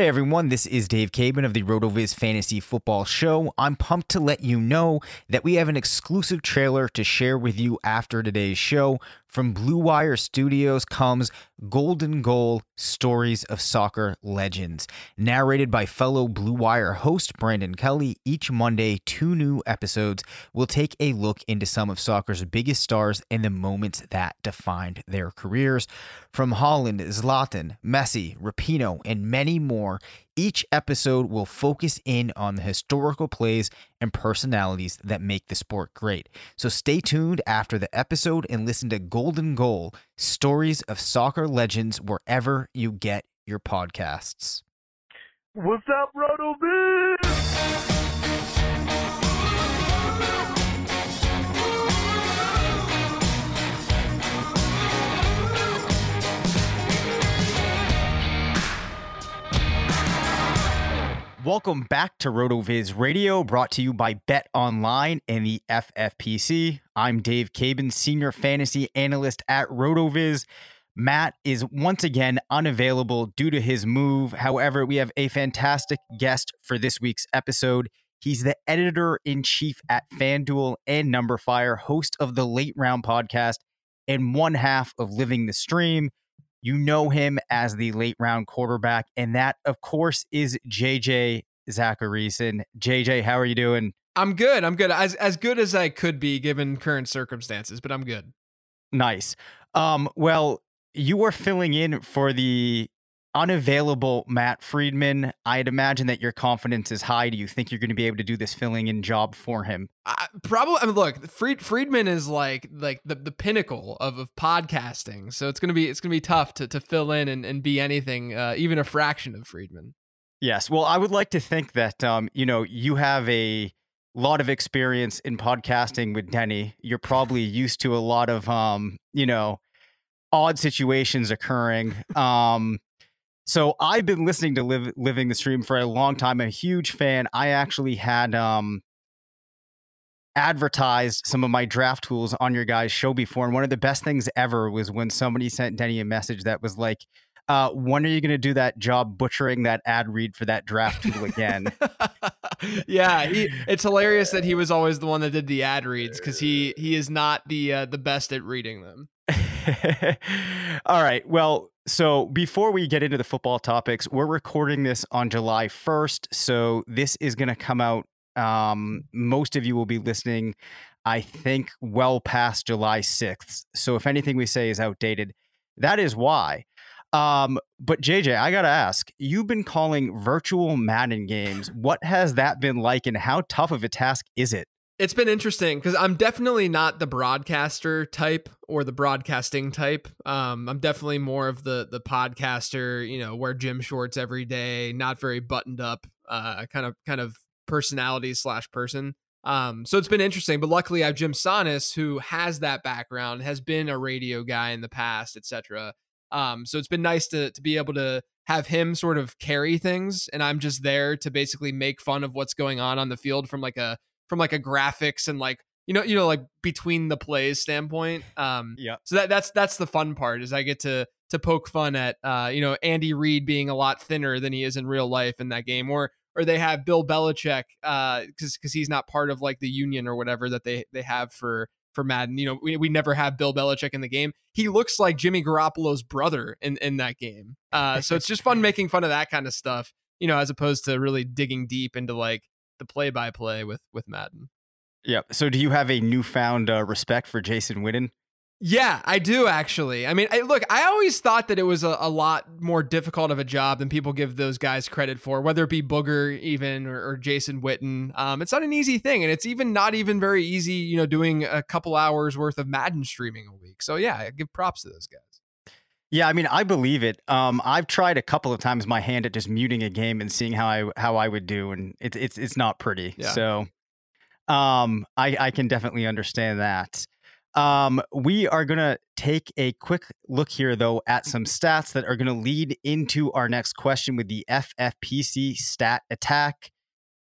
Hey everyone, this is Dave Caban of the RotoViz Fantasy Football Show. I'm pumped to let you know that we have an exclusive trailer to share with you after today's show. From Blue Wire Studios comes Golden Goal Stories of Soccer Legends. Narrated by fellow Blue Wire host Brandon Kelly, each Monday, two new episodes will take a look into some of soccer's biggest stars and the moments that defined their careers. From Haaland, Zlatan, Messi, Rapinoe, and many more, each episode will focus in on the historical plays and personalities that make the sport great. So stay tuned after the episode and listen to Golden Goal Stories of Soccer Legends wherever you get your podcasts. What's up, RotoViz? Welcome back to RotoViz Radio, brought to you by Bet Online and the FFPC. I'm Dave Caban, Senior Fantasy Analyst at RotoViz. Matt is once again unavailable due to his move. However, we have a fantastic guest for this week's episode. He's the editor in chief at FanDuel and Numberfire, host of the Late Round podcast, and one half of Living the Stream. You know him as the late round quarterback, and that, of course, is JJ Zachariason. JJ, how are you doing? I'm good. I'm good. As as good as I could be given current circumstances, but I'm good. Nice. Um, well, you were filling in for the unavailable Matt Freedman. I'd imagine that your confidence is high. Do you think you're going to be able to do this filling in job for him? I, probably. I mean, look, Fried, Freedman is like like the, the pinnacle of, of podcasting. So it's gonna be it's gonna be tough to to fill in and, and be anything, uh, even a fraction of Freedman. Yes. Well, I would like to think that um, you know you have a lot of experience in podcasting with Denny. You're probably used to a lot of um, you know odd situations occurring. Um, so I've been listening to Live, Living the Stream for a long time. I'm a huge fan. I actually had um, advertised some of my draft tools on your guys' show before, and one of the best things ever was when somebody sent Denny a message that was like, uh, "When are you going to do that job butchering that ad read for that draft tool again?" yeah, he, it's hilarious that he was always the one that did the ad reads because he he is not the uh, the best at reading them. All right. Well, so before we get into the football topics, we're recording this on July 1st. So this is going to come out. Um, most of you will be listening, I think, well past July 6th. So if anything we say is outdated, that is why. Um, but JJ, I got to ask, you've been calling virtual Madden games. What has that been like and how tough of a task is it? It's been interesting because I'm definitely not the broadcaster type or the broadcasting type. Um, I'm definitely more of the the podcaster, you know, wear gym shorts every day, not very buttoned up, uh, kind of kind of personality slash person. Um, so it's been interesting, but luckily I have Jim Sannes who has that background, has been a radio guy in the past, etc. Um, so it's been nice to to be able to have him sort of carry things, and I'm just there to basically make fun of what's going on on the field from like a from like a graphics and like you know you know like between the plays standpoint um yeah so that that's that's the fun part is i get to to poke fun at uh you know andy reid being a lot thinner than he is in real life in that game or or they have bill belichick uh because because he's not part of like the union or whatever that they they have for for Madden. You know, we, we never have Bill Belichick in the game. He looks like Jimmy Garoppolo's brother in, in that game. Uh, so it's just fun making fun of that kind of stuff, you know, as opposed to really digging deep into like the play by play with with Madden. Yeah. So do you have a newfound uh, respect for Jason Witten? Yeah, I do actually. I mean, I, look, I always thought that it was a, a, lot more difficult of a job than people give those guys credit for, whether it be Booger even or, or Jason Witten. Um, it's not an easy thing, and it's even not even very easy, you know, doing a couple hours worth of Madden streaming a week. So yeah, I give props to those guys. Yeah, I mean, I believe it. Um, I've tried a couple of times my hand at just muting a game and seeing how I how I would do, and it's it's it's not pretty. Yeah. So, um, I I can definitely understand that. Um, we are gonna take a quick look here though at some stats that are gonna lead into our next question with the FFPC stat attack.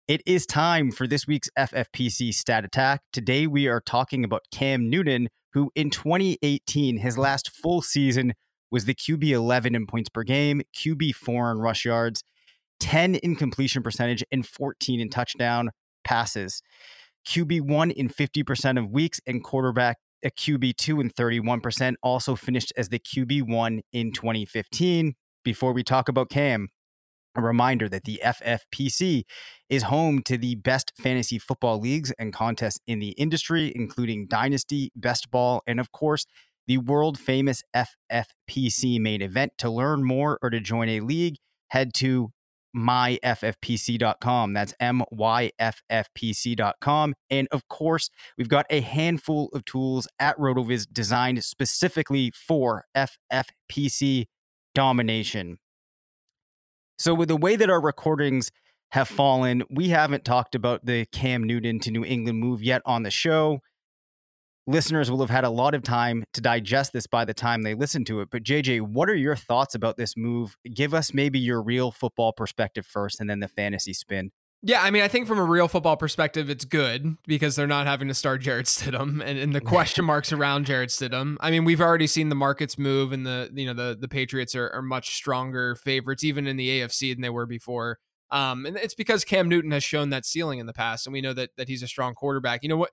It is time for this week's FFPC stat attack. Today we are talking about Cam Newton, who in 2018, his last full season was the QB 11 in points per game, QB 4 in rush yards. 10 in completion percentage, and 14 in touchdown passes. QB1 in 50% of weeks, and quarterback uh, a QB2 in 31%, also finished as the QB1 in 2015. Before we talk about Cam, a reminder that the FFPC is home to the best fantasy football leagues and contests in the industry, including Dynasty, Best Ball, and of course, the world famous FFPC main event. To learn more or to join a league, head to myffpc.com. That's myffpc.com. And of course, we've got a handful of tools at RotoViz designed specifically for FFPC domination. So, with the way that our recordings have fallen, we haven't talked about the Cam Newton to New England move yet on the show listeners will have had a lot of time to digest this by the time they listen to it. But JJ, what are your thoughts about this move? Give us maybe your real football perspective first and then the fantasy spin. Yeah, I mean, I think from a real football perspective, it's good because they're not having to start Jarrett Stidham and, and the question marks around Jarrett Stidham. I mean, we've already seen the markets move, and the you know the the Patriots are, are much stronger favorites even in the AFC than they were before. Um, and it's because Cam Newton has shown that ceiling in the past, and we know that that he's a strong quarterback. You know what?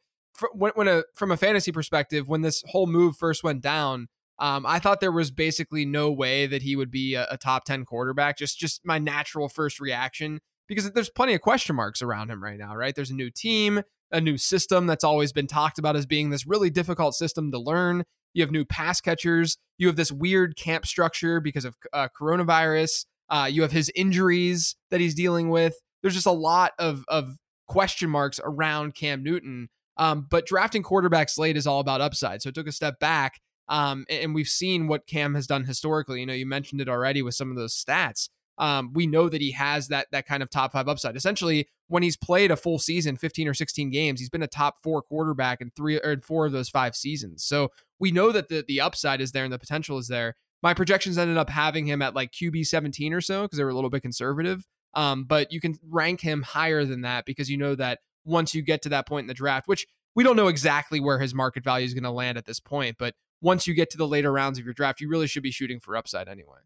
When, when a from a fantasy perspective, when this whole move first went down, um, I thought there was basically no way that he would be a, a, top ten quarterback. Just just my natural first reaction because there's plenty of question marks around him right now. Right, there's a new team, a new system that's always been talked about as being this really difficult system to learn. You have new pass catchers. You have this weird camp structure because of uh, coronavirus. Uh, you have his injuries that he's dealing with. There's just a lot of of question marks around Cam Newton um, but drafting quarterbacks late is all about upside. So it took a step back. Um, and we've seen what Cam has done historically. You know, you mentioned it already with some of those stats. Um, we know that he has that that kind of top five upside. Essentially, when he's played a full season, 15 or 16 games, he's been a top four quarterback in three or four of those five seasons. So we know that the the upside is there and the potential is there. My projections ended up having him at like QB 17 or so because they were a little bit conservative. Um, but you can rank him higher than that because you know that once you get to that point in the draft, which we don't know exactly where his market value is going to land at this point, but once you get to the later rounds of your draft, you really should be shooting for upside anyway.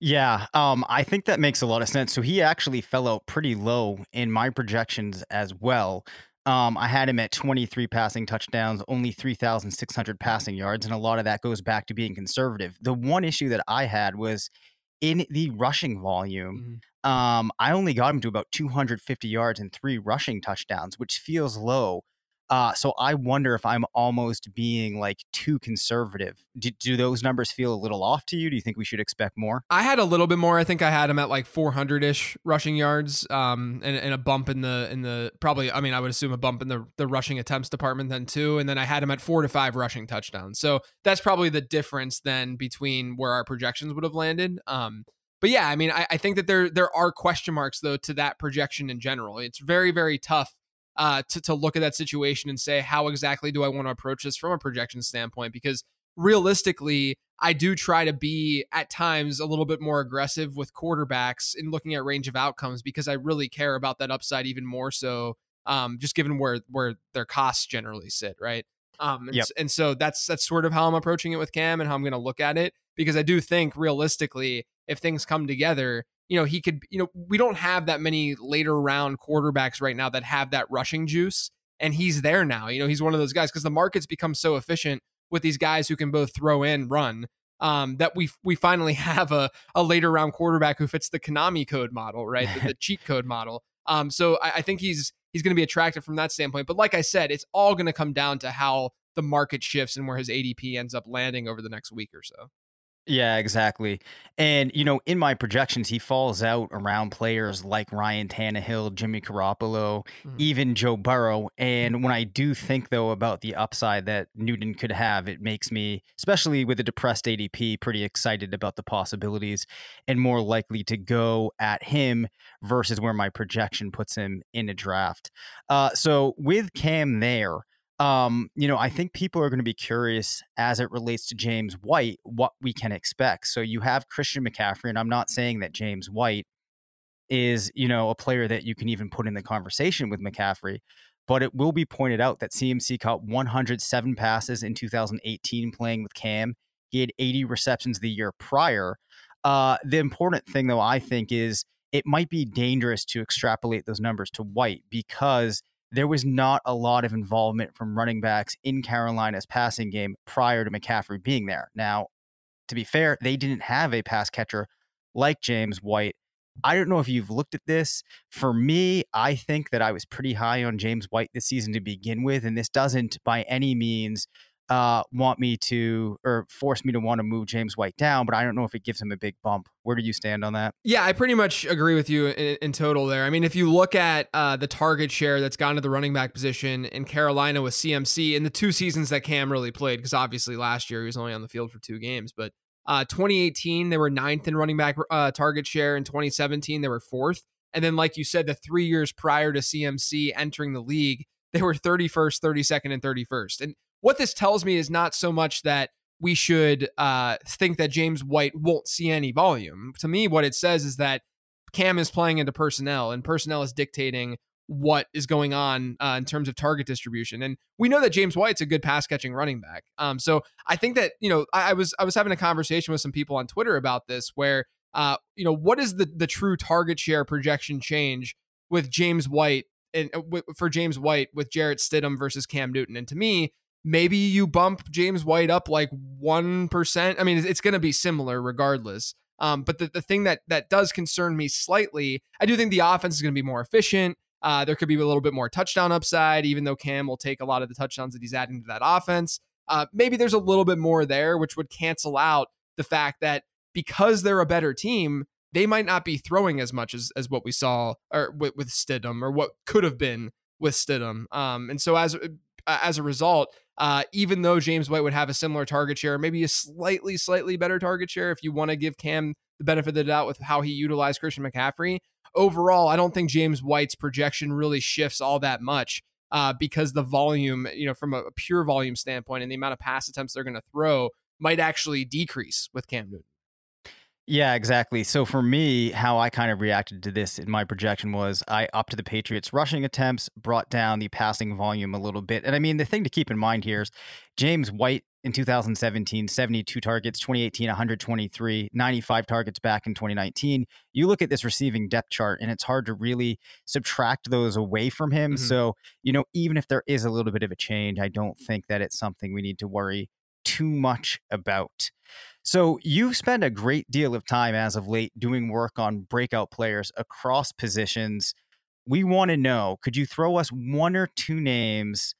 Yeah, um, I think that makes a lot of sense. So he actually fell out pretty low in my projections as well. Um, I had him at 23 passing touchdowns, only 3,600 passing yards, and a lot of that goes back to being conservative. The one issue that I had was in the rushing volume. Um, I only got him to about 250 yards and three rushing touchdowns, which feels low. Uh, so I wonder if I'm almost being like too conservative. Do, do, those numbers feel a little off to you? Do you think we should expect more? I had a little bit more. I think I had him at like 400 ish rushing yards, um, and, and, a bump in the in the probably. I mean, I would assume a bump in the the rushing attempts department then too, and then I had him at four to five rushing touchdowns. So that's probably the difference then between where our projections would have landed. Um, but yeah, I mean, I, I think that there there are question marks though to that projection in general. It's very very tough uh, to to look at that situation and say how exactly do I want to approach this from a projection standpoint because realistically, I do try to be at times a little bit more aggressive with quarterbacks in looking at range of outcomes because I really care about that upside even more so. Um, just given where where their costs generally sit, right? Um, and, yep. and so that's that's sort of how I'm approaching it with Cam and how I'm going to look at it because I do think realistically, if things come together, you know, he could, you know, we don't have that many later round quarterbacks right now that have that rushing juice. And he's there now. You know, he's one of those guys because the market's become so efficient with these guys who can both throw and run. Um, that we we finally have a, a later round quarterback who fits the Konami code model, right? the, the cheat code model. Um, so I, I think he's he's going to be attractive from that standpoint. But like I said, it's all going to come down to how the market shifts and where his ADP ends up landing over the next week or so. Yeah, exactly. And, you know, in my projections, he falls out around players like Ryan Tannehill, Jimmy Garoppolo, mm-hmm. even Joe Burrow. And when I do think, though, about the upside that Newton could have, it makes me, especially with a depressed ADP, pretty excited about the possibilities and more likely to go at him versus where my projection puts him in a draft. Uh, so with Cam there, um, you know, I think people are going to be curious as it relates to James White, what we can expect. So you have Christian McCaffrey, and I'm not saying that James White is, you know, a player that you can even put in the conversation with McCaffrey, but it will be pointed out that CMC caught 107 passes in 2018 playing with Cam. He had 80 receptions the year prior. Uh, the important thing, though, I think, is it might be dangerous to extrapolate those numbers to White because there was not a lot of involvement from running backs in Carolina's passing game prior to McCaffrey being there. Now, to be fair, they didn't have a pass catcher like James White. I don't know if you've looked at this. For me, I think that I was pretty high on James White this season to begin with, and this doesn't by any means uh, want me to or force me to want to move James White down, but I don't know if it gives him a big bump. Where do you stand on that? Yeah, I pretty much agree with you in, in total there. I mean, if you look at uh, the target share that's gone to the running back position in Carolina with CMC in the two seasons that Cam really played, because obviously last year he was only on the field for two games, but uh, 2018 they were ninth in running back uh, target share. In 2017 they were fourth, and then like you said, the three years prior to CMC entering the league, they were 31st, 32nd, and 31st, and what this tells me is not so much that we should uh, think that James White won't see any volume. To me, what it says is that Cam is playing into personnel, and personnel is dictating what is going on uh, in terms of target distribution. And we know that James White's a good pass catching running back. Um, so I think that you know I, I, was I was having a conversation with some people on Twitter about this, where uh, you know what is the the true target share projection change with James White and uh, for James White with Jarrett Stidham versus Cam Newton? And to me, maybe you bump James White up like 1%. I mean, it's going to be similar regardless. Um, but the, the thing that that does concern me slightly, I do think the offense is going to be more efficient. Uh, there could be a little bit more touchdown upside, even though Cam will take a lot of the touchdowns that he's adding to that offense. Uh, maybe there's a little bit more there, which would cancel out the fact that because they're a better team, they might not be throwing as much as, as what we saw or with, with Stidham or what could have been with Stidham. Um, and so as as a result, uh, even though James White would have a similar target share, maybe a slightly, slightly better target share if you want to give Cam the benefit of the doubt with how he utilized Christian McCaffrey. Overall, I don't think James White's projection really shifts all that much uh, because the volume, you know, from a pure volume standpoint and the amount of pass attempts they're going to throw might actually decrease with Cam Newton. Yeah, exactly. So for me, how I kind of reacted to this in my projection was I upped the Patriots' rushing attempts, brought down the passing volume a little bit. And I mean, the thing to keep in mind here is James White in 2017, 72 targets, 2018, 123, 95 targets back in 2019. You look at this receiving depth chart and it's hard to really subtract those away from him. Mm-hmm. So, you know, even if there is a little bit of a change, I don't think that it's something we need to worry too much about. So you've spent a great deal of time as of late doing work on breakout players across positions. We want to know could you throw us one or two names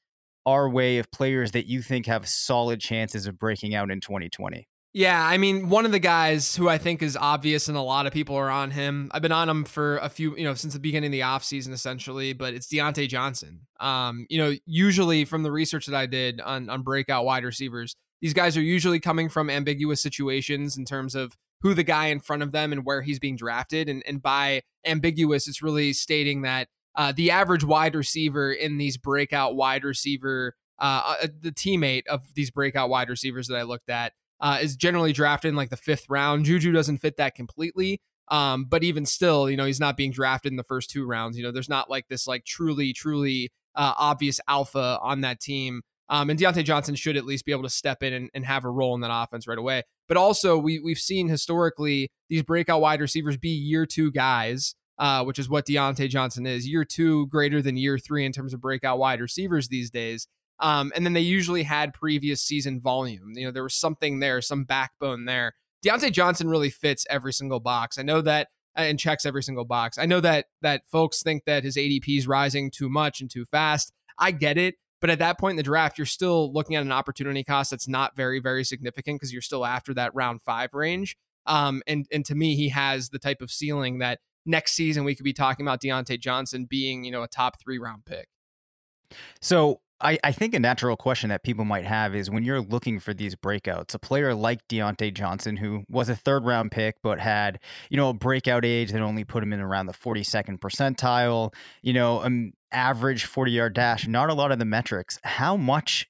our way of players that you think have solid chances of breaking out in 2020? Yeah, I mean, one of the guys who I think is obvious and a lot of people are on him. I've been on him for a few, you know, since the beginning of the offseason essentially, but it's Diontae Johnson. Um, you know, usually from the research that I did on on breakout wide receivers, these guys are usually coming from ambiguous situations in terms of who the guy in front of them and where he's being drafted. And, and by ambiguous, it's really stating that uh, the average wide receiver in these breakout wide receiver, uh, uh, the teammate of these breakout wide receivers that I looked at, uh, is generally drafted in like the fifth round. Juju doesn't fit that completely. Um, but even still, you know, he's not being drafted in the first two rounds. You know, there's not like this like truly, truly uh, obvious alpha on that team um, and Diontae Johnson should at least be able to step in and, and have a role in that offense right away. But also, we, we've seen historically these breakout wide receivers be year two guys, uh, which is what Diontae Johnson is. Year two greater than year three in terms of breakout wide receivers these days. Um, and then they usually had previous season volume. You know, there was something there, some backbone there. Diontae Johnson really fits every single box. I know that uh, and checks every single box. I know that that folks think that his ADP is rising too much and too fast. I get it. But at that point in the draft, you're still looking at an opportunity cost that's not very, very significant because you're still after that round five range. Um, and and to me, he has the type of ceiling that next season we could be talking about Diontae Johnson being, you know, a top three round pick. So I, I think a natural question that people might have is when you're looking for these breakouts, a player like Diontae Johnson, who was a third round pick, but had, you know, a breakout age that only put him in around the 42nd percentile, you know, an average 40 yard dash, not a lot of the metrics. How much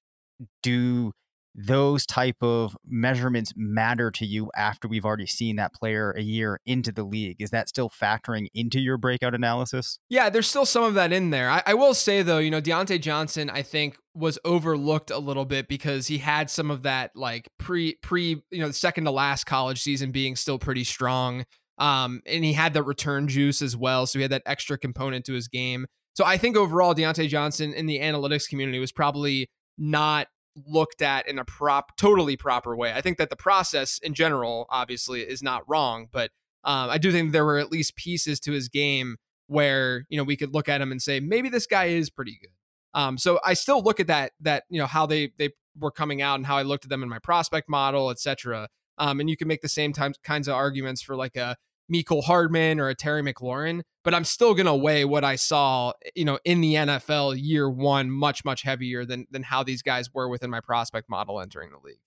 do those type of measurements matter to you after we've already seen that player a year into the league is that still factoring into your breakout analysis yeah there's still some of that in there i, I will say though you know Diontae johnson i think was overlooked a little bit because he had some of that like pre pre you know second to last college season being still pretty strong Um, and he had the return juice as well. So he had that extra component to his game. So I think overall, Diontae Johnson in the analytics community was probably not looked at in a prop totally proper way. I think that the process in general, obviously, is not wrong, but um, I do think there were at least pieces to his game where you know we could look at him and say maybe this guy is pretty good. Um, so I still look at that that you know how they they were coming out and how I looked at them in my prospect model, etc. Um, and you can make the same time, kinds of arguments for like a Mecole Hardman or a Terry McLaurin, but I'm still gonna weigh what I saw, you know, in the NFL year one much much heavier than than how these guys were within my prospect model entering the league.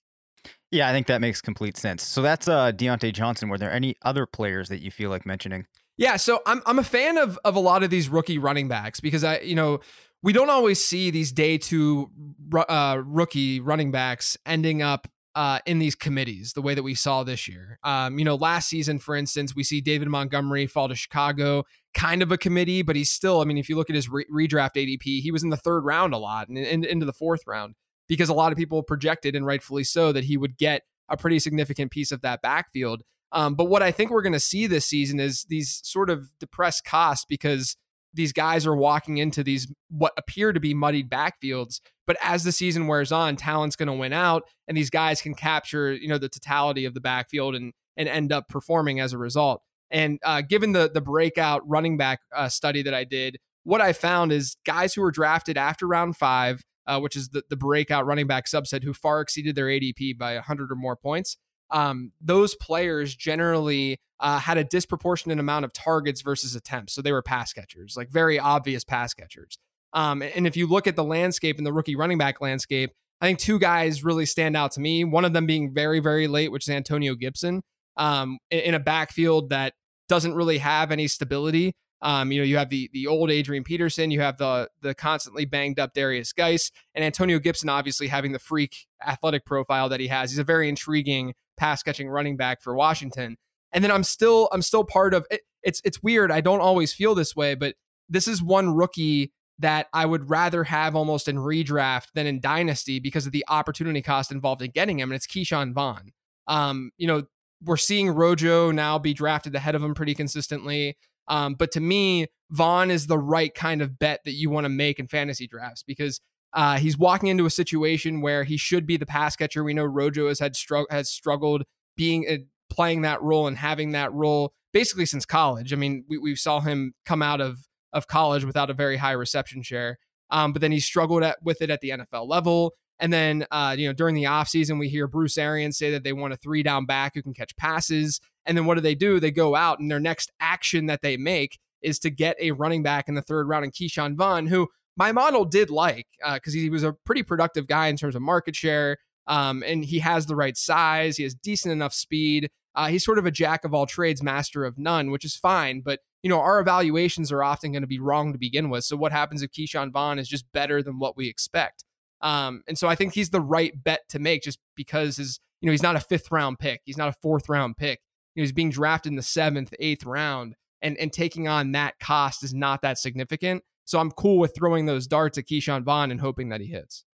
Yeah, I think that makes complete sense. So that's uh Diontae Johnson. Were there any other players that you feel like mentioning? Yeah, so I'm I'm a fan of of a lot of these rookie running backs because I you know we don't always see these day two uh, rookie running backs ending up uh, in these committees the way that we saw this year. Um, you know, last season, for instance, we see David Montgomery fall to Chicago, kind of a committee, but he's still, I mean, if you look at his re- redraft ADP, he was in the third round a lot and, into the fourth round because a lot of people projected, and rightfully so, that he would get a pretty significant piece of that backfield. Um, but what I think we're going to see this season is these sort of depressed costs because these guys are walking into these what appear to be muddied backfields but as the season wears on talent's going to win out and these guys can capture you know the totality of the backfield and and end up performing as a result. And uh, given the the breakout running back uh, study that i did what i found is guys who were drafted after round five uh, which is the, the breakout running back subset who far exceeded their adp by 100 or more points um, those players generally uh, had a disproportionate amount of targets versus attempts. So they were pass catchers, like very obvious pass catchers. Um, and if you look at the landscape and the rookie running back landscape, I think two guys really stand out to me. One of them being very, very late, which is Antonio Gibson, um, in a backfield that doesn't really have any stability. Um, you know, you have the the old Adrian Peterson, you have the the constantly banged up Darius Guice, and Antonio Gibson obviously having the freak athletic profile that he has. He's a very intriguing pass catching running back for Washington. And then I'm still I'm still part of it. It's it's weird. I don't always feel this way, but this is one rookie that I would rather have almost in redraft than in dynasty because of the opportunity cost involved in getting him, and it's Ke'Shawn Vaughn. Um, you know, we're seeing Rojo now be drafted ahead of him pretty consistently. Um, but to me, Vaughn is the right kind of bet that you want to make in fantasy drafts because uh, he's walking into a situation where he should be the pass catcher. We know Rojo has had has struggled being uh, playing that role and having that role basically since college. I mean, we, we saw him come out of of college without a very high reception share, um, but then he struggled at, with it at the NFL level. And then, uh, you know, during the offseason, we hear Bruce Arians say that they want a three down back who can catch passes. And then what do they do? They go out and their next action that they make is to get a running back in the third round in Ke'Shawn Vaughn, who my model did like because uh, he was a pretty productive guy in terms of market share. Um, and he has the right size. He has decent enough speed. Uh, he's sort of a jack of all trades, master of none, which is fine. But you know, our evaluations are often going to be wrong to begin with. So what happens if Ke'Shawn Vaughn is just better than what we expect? Um, and so I think he's the right bet to make, just because his, you know, he's not a fifth round pick. He's not a fourth round pick. You know, he's being drafted in the seventh, eighth round, and and taking on that cost is not that significant. So I'm cool with throwing those darts at Ke'Shawn Vaughn and hoping that he hits.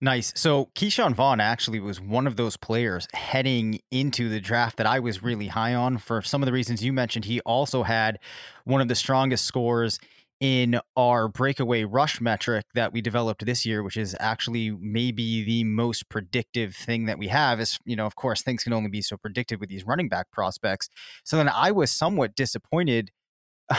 Nice. So Ke'Shawn Vaughn actually was one of those players heading into the draft that I was really high on for some of the reasons you mentioned. He also had one of the strongest scores in our breakaway rush metric that we developed this year, which is actually maybe the most predictive thing that we have. Is you know, of course, things can only be so predictive with these running back prospects. So then I was somewhat disappointed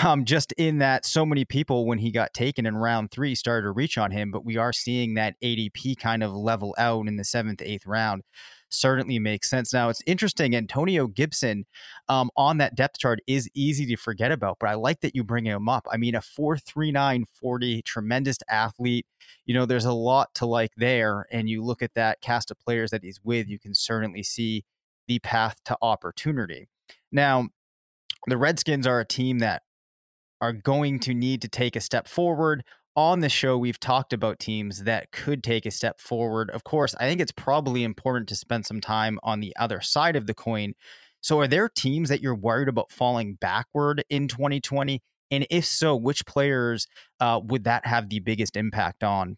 um, just in that so many people, when he got taken in round three, started to reach on him. But we are seeing that ADP kind of level out in the seventh, eighth round. Certainly makes sense. Now it's interesting. Antonio Gibson um, on that depth chart is easy to forget about, but I like that you bring him up. I mean, a 4.39 40, tremendous athlete. You know, there's a lot to like there. And you look at that cast of players that he's with, you can certainly see the path to opportunity. Now, the Redskins are a team that are going to need to take a step forward. On the show, we've talked about teams that could take a step forward. Of course, I think it's probably important to spend some time on the other side of the coin. So, are there teams that you're worried about falling backward in 2020? And if so, which players uh, would that have the biggest impact on?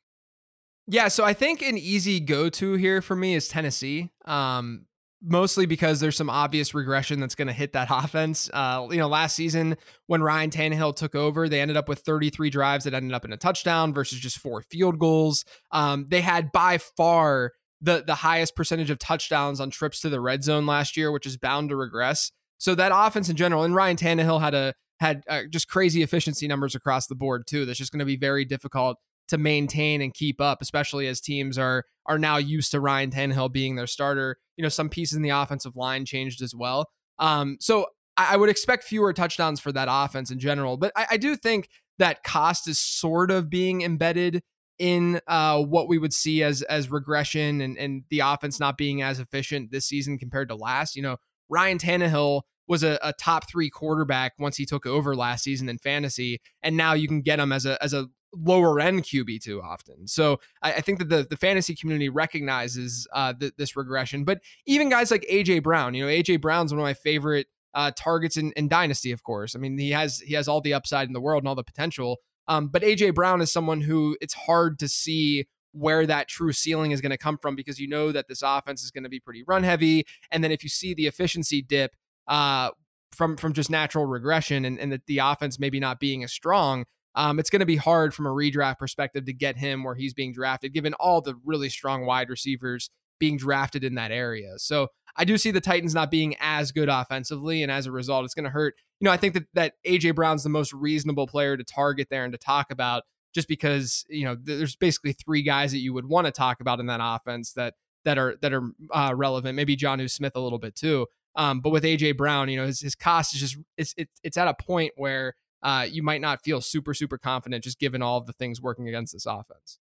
Yeah, so I think an easy go to here for me is Tennessee. Um, mostly because there's some obvious regression that's going to hit that offense. Uh, you know, last season when Ryan Tannehill took over, they ended up with 33 drives that ended up in a touchdown versus just four field goals. Um, they had by far the the highest percentage of touchdowns on trips to the red zone last year, which is bound to regress. So that offense in general, and Ryan Tannehill had a had uh, just crazy efficiency numbers across the board too. That's just going to be very difficult to maintain and keep up, especially as teams are are now used to Ryan Tannehill being their starter. You know, some pieces in the offensive line changed as well. Um, so I, I would expect fewer touchdowns for that offense in general, but I, I do think that cost is sort of being embedded in uh, what we would see as as regression and, and the offense not being as efficient this season compared to last. You know, Ryan Tannehill was a, a, top three quarterback once he took over last season in fantasy, and now you can get him as a as a lower end QB too often. So I, I think that the the fantasy community recognizes uh, th- this regression. But even guys like AJ Brown, you know, AJ Brown's one of my favorite uh, targets in, in Dynasty. Of course, I mean he has he has all the upside in the world and all the potential. Um, but AJ Brown is someone who it's hard to see where that true ceiling is going to come from because you know that this offense is going to be pretty run heavy. And then if you see the efficiency dip uh, from from just natural regression and, and that the offense maybe not being as strong, um, it's going to be hard from a redraft perspective to get him where he's being drafted, given all the really strong wide receivers being drafted in that area. So I do see the Titans not being as good offensively, and as a result, it's going to hurt. You know, I think that that AJ Brown's the most reasonable player to target there and to talk about, just because you know there's basically three guys that you would want to talk about in that offense that that are that are uh, relevant. Maybe Jonnu Smith a little bit too. Um, but with AJ Brown, you know, his, his cost is just it's it's it's at a point where uh, you might not feel super super confident just given all of the things working against this offense.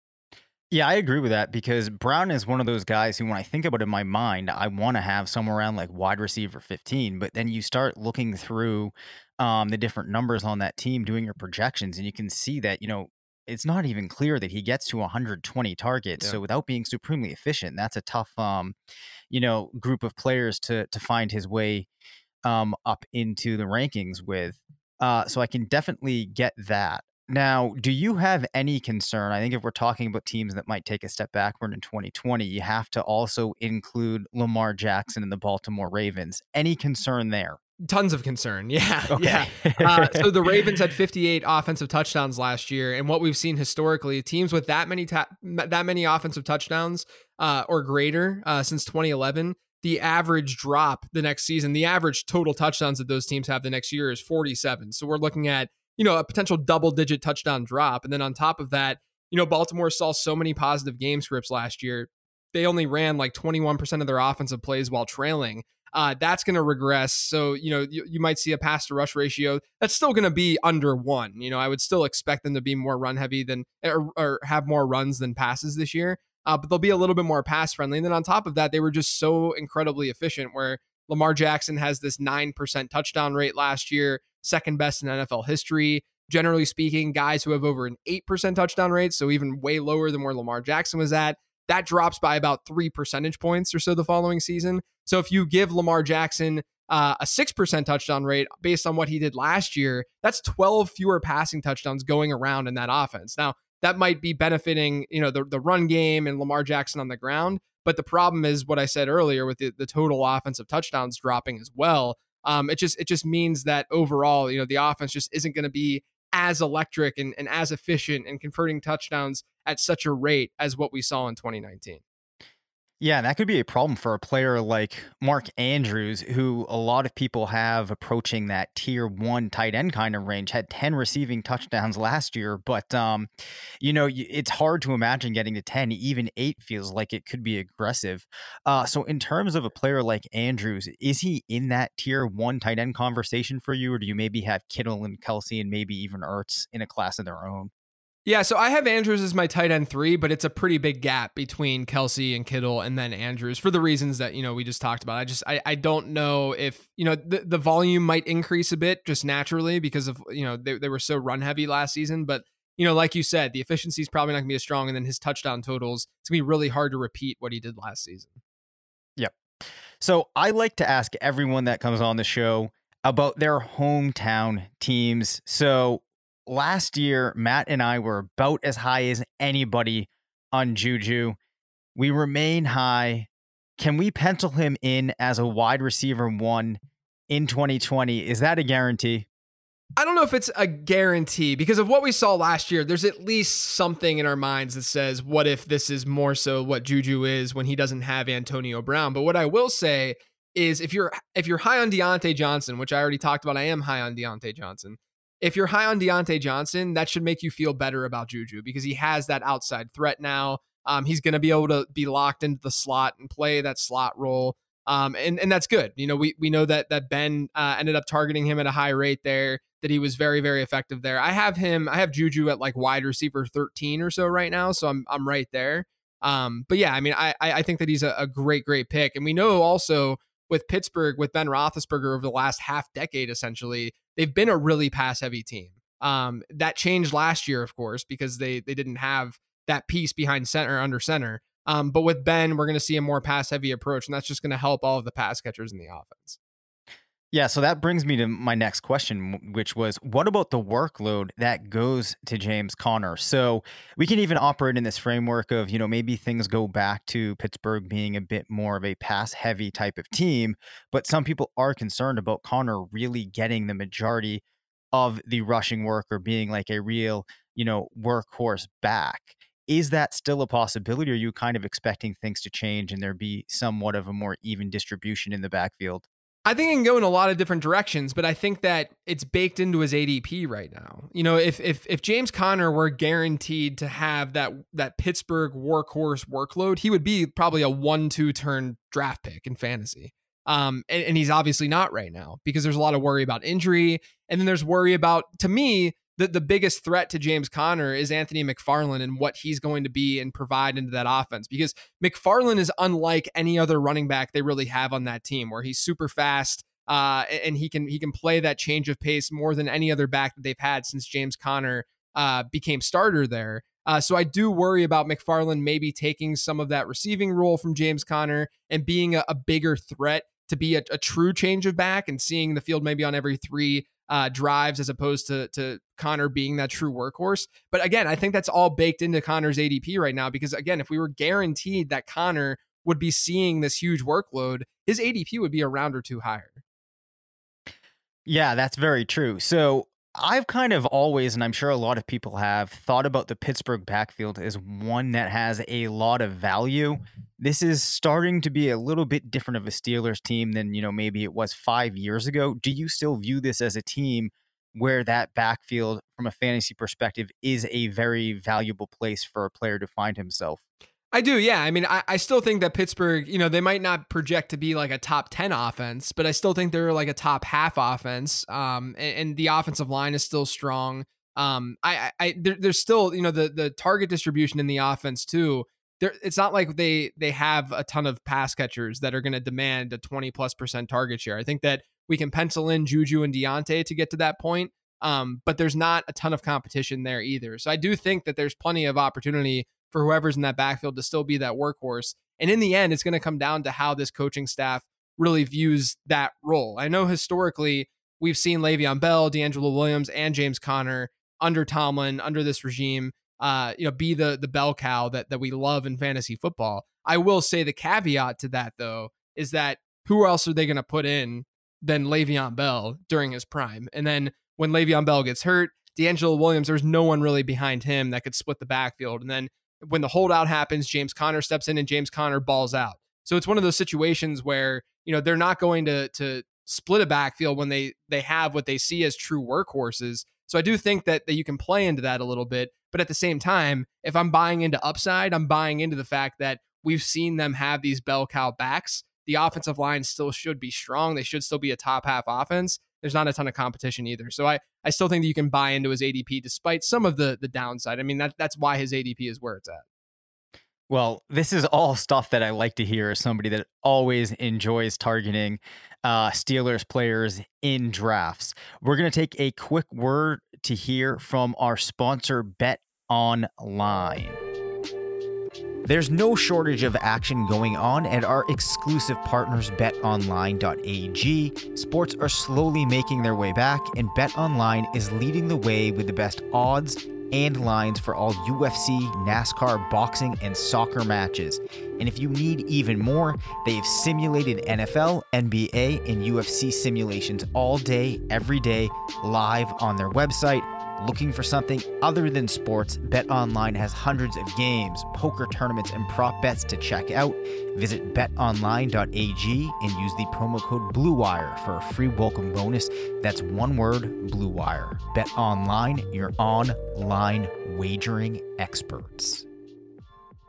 Yeah, I agree with that because Brown is one of those guys who, when I think about it in my mind, I want to have somewhere around like wide receiver 15. But then you start looking through um, the different numbers on that team, doing your projections, and you can see that, you know, it's not even clear that he gets to 120 targets. Yeah. So without being supremely efficient, that's a tough, um, you know, group of players to to find his way um, up into the rankings with. Uh, so I can definitely get that. Now, do you have any concern? I think if we're talking about teams that might take a step backward in 2020, you have to also include Lamar Jackson and the Baltimore Ravens. Any concern there? Tons of concern. Yeah. Okay. Yeah. Uh, so the Ravens had 58 offensive touchdowns last year. And what we've seen historically, teams with that many, ta- that many offensive touchdowns uh, or greater uh, since 2011, the average drop the next season, the average total touchdowns that those teams have the next year is 47. So we're looking at you know, a potential double digit touchdown drop. And then on top of that, you know, Baltimore saw so many positive game scripts last year. They only ran like 21% of their offensive plays while trailing. Uh, that's going to regress. So, you know, you, you might see a pass to rush ratio that's still going to be under one. You know, I would still expect them to be more run heavy than or, or have more runs than passes this year. Uh, but they'll be a little bit more pass friendly. And then on top of that, they were just so incredibly efficient where Lamar Jackson has this 9% touchdown rate last year second best in NFL history. Generally speaking, guys who have over an 8% touchdown rate, so even way lower than where Lamar Jackson was at, that drops by about three percentage points or so the following season. So if you give Lamar Jackson uh, a 6% touchdown rate based on what he did last year, that's 12 fewer passing touchdowns going around in that offense. Now, that might be benefiting, you know, the, the run game and Lamar Jackson on the ground. But the problem is what I said earlier with the, the total offensive touchdowns dropping as well. Um, it just it just means that overall, you know, the offense just isn't going to be as electric and, and as efficient and converting touchdowns at such a rate as what we saw in 2019. Yeah, that could be a problem for a player like Mark Andrews, who a lot of people have approaching that tier one tight end kind of range. Had ten receiving touchdowns last year, but um, you know it's hard to imagine getting to ten. Even eight feels like it could be aggressive. Uh, so in terms of a player like Andrews, is he in that tier one tight end conversation for you, or do you maybe have Kittle and Kelsey and maybe even Ertz in a class of their own? Yeah, so I have Andrews as my tight end three, but it's a pretty big gap between Kelsey and Kittle and then Andrews for the reasons that, you know, we just talked about. I just I, I don't know if, you know, the, the volume might increase a bit just naturally because of, you know, they, they were so run heavy last season. But, you know, like you said, the efficiency is probably not gonna be as strong. And then his touchdown totals, it's gonna be really hard to repeat what he did last season. Yep. So I like to ask everyone that comes on the show about their hometown teams. So last year, Matt and I were about as high as anybody on Juju. We remain high. Can we pencil him in as a wide receiver one in 2020? Is that a guarantee? I don't know if it's a guarantee because of what we saw last year. There's at least something in our minds that says, what if this is more so what Juju is when he doesn't have Antonio Brown? But what I will say is if you're if you're high on Diontae Johnson, which I already talked about, I am high on Diontae Johnson. If you're high on Diontae Johnson, that should make you feel better about Juju because he has that outside threat now. Um, he's going to be able to be locked into the slot and play that slot role. Um, and and that's good. You know, we we know that that Ben uh, ended up targeting him at a high rate there. That he was very very effective there. I have him. I have Juju at like wide receiver thirteen or so right now, so I'm I'm right there. Um, but yeah, I mean, I I think that he's a, a great great pick, and we know also with Pittsburgh with Ben Roethlisberger over the last half decade, essentially they've been a really pass heavy team. Um, that changed last year, of course, because they they didn't have that piece behind center under center. Um, but with Ben, we're going to see a more pass heavy approach, and that's just going to help all of the pass catchers in the offense. Yeah, so that brings me to my next question, which was what about the workload that goes to James Conner? So we can even operate in this framework of, you know, maybe things go back to Pittsburgh being a bit more of a pass heavy type of team, but some people are concerned about Conner really getting the majority of the rushing work or being like a real, you know, workhorse back. Is that still a possibility? Or are you kind of expecting things to change and there be somewhat of a more even distribution in the backfield? I think it can go in a lot of different directions, but I think that it's baked into his ADP right now. You know, if if if James Conner were guaranteed to have that that Pittsburgh workhorse workload, he would be probably a one-two turn draft pick in fantasy. Um, and, and he's obviously not right now because there's a lot of worry about injury, and then there's worry about to me the, the biggest threat to James Conner is Anthony McFarland and what he's going to be and provide into that offense because McFarland is unlike any other running back they really have on that team where he's super fast uh, and he can he can play that change of pace more than any other back that they've had since James Conner uh, became starter there. Uh, so I do worry about McFarland maybe taking some of that receiving role from James Conner and being a, a bigger threat to be a, a, true change of back and seeing the field maybe on every three uh, drives as opposed to to Conner being that true workhorse. But again, I think that's all baked into Conner's ADP right now because again, if we were guaranteed that Conner would be seeing this huge workload, his ADP would be a round or two higher. Yeah, that's very true. So I've kind of always, and I'm sure a lot of people have, thought about the Pittsburgh backfield as one that has a lot of value. This is starting to be a little bit different of a Steelers team than, you know, maybe it was five years ago. Do you still view this as a team where that backfield, from a fantasy perspective, is a very valuable place for a player to find himself? I do, yeah. I mean, I, I still think that Pittsburgh, you know, they might not project to be like a top 10 offense, but I still think they're like a top half offense. Um, and, and the offensive line is still strong. Um, I, I, there, there's still, you know, the, the target distribution in the offense too. There, it's not like they, they have a ton of pass catchers that are going to demand a 20 plus percent target share. I think that we can pencil in Juju and Diontae to get to that point. Um, but there's not a ton of competition there either. So I do think that there's plenty of opportunity for whoever's in that backfield to still be that workhorse. And in the end, it's going to come down to how this coaching staff really views that role. I know historically we've seen Le'Veon Bell, DeAngelo Williams, and James Conner under Tomlin, under this regime, uh, you know, be the the bell cow that that we love in fantasy football. I will say the caveat to that though is that who else are they going to put in than Le'Veon Bell during his prime? And then when Le'Veon Bell gets hurt, DeAngelo Williams, there's no one really behind him that could split the backfield. And then when the holdout happens, James Conner steps in and James Conner balls out. So it's one of those situations where, you know, they're not going to to split a backfield when they they have what they see as true workhorses. So I do think that that you can play into that a little bit, but at the same time, if I'm buying into upside, I'm buying into the fact that we've seen them have these bell cow backs. The offensive line still should be strong. They should still be a top half offense there's not a ton of competition either. So I, I still think that you can buy into his ADP despite some of the the downside. I mean that that's why his ADP is where it's at. Well, this is all stuff that I like to hear as somebody that always enjoys targeting uh, Steelers players in drafts. We're going to take a quick word to hear from our sponsor, Bet Online. There's no shortage of action going on at our exclusive partners betonline.ag. Sports are slowly making their way back, and BetOnline is leading the way with the best odds and lines for all UFC, NASCAR, boxing, and soccer matches. And if you need even more, they have simulated NFL, NBA, and UFC simulations all day, every day, live on their website Looking for something other than sports? BetOnline has hundreds of games, poker tournaments, and prop bets to check out. Visit betonline.ag and use the promo code BLUEWIRE for a free welcome bonus. That's one word, BLUEWIRE. BetOnline, your online wagering experts.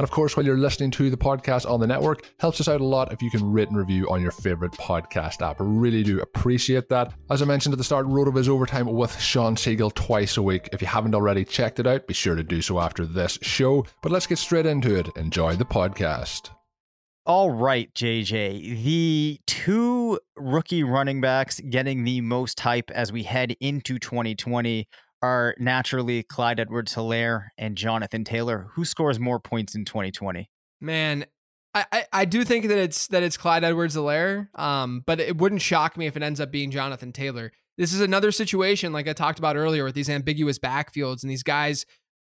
And of course, while you're listening to the podcast on the network, helps us out a lot if you can rate and review on your favorite podcast app. Really do appreciate that. As I mentioned at the start, RotoViz Overtime with Sean Siegele twice a week. If you haven't already checked it out, be sure to do so after this show. But let's get straight into it. Enjoy the podcast. All right, JJ. The two rookie running backs getting the most hype as we head into 2020 are naturally Clyde Edwards Helaire and Jonathan Taylor. Who scores more points in 2020? Man, I, I, I do think that it's that it's Clyde Edwards Helaire. Um, but it wouldn't shock me if it ends up being Jonathan Taylor. This is another situation like I talked about earlier with these ambiguous backfields and these guys,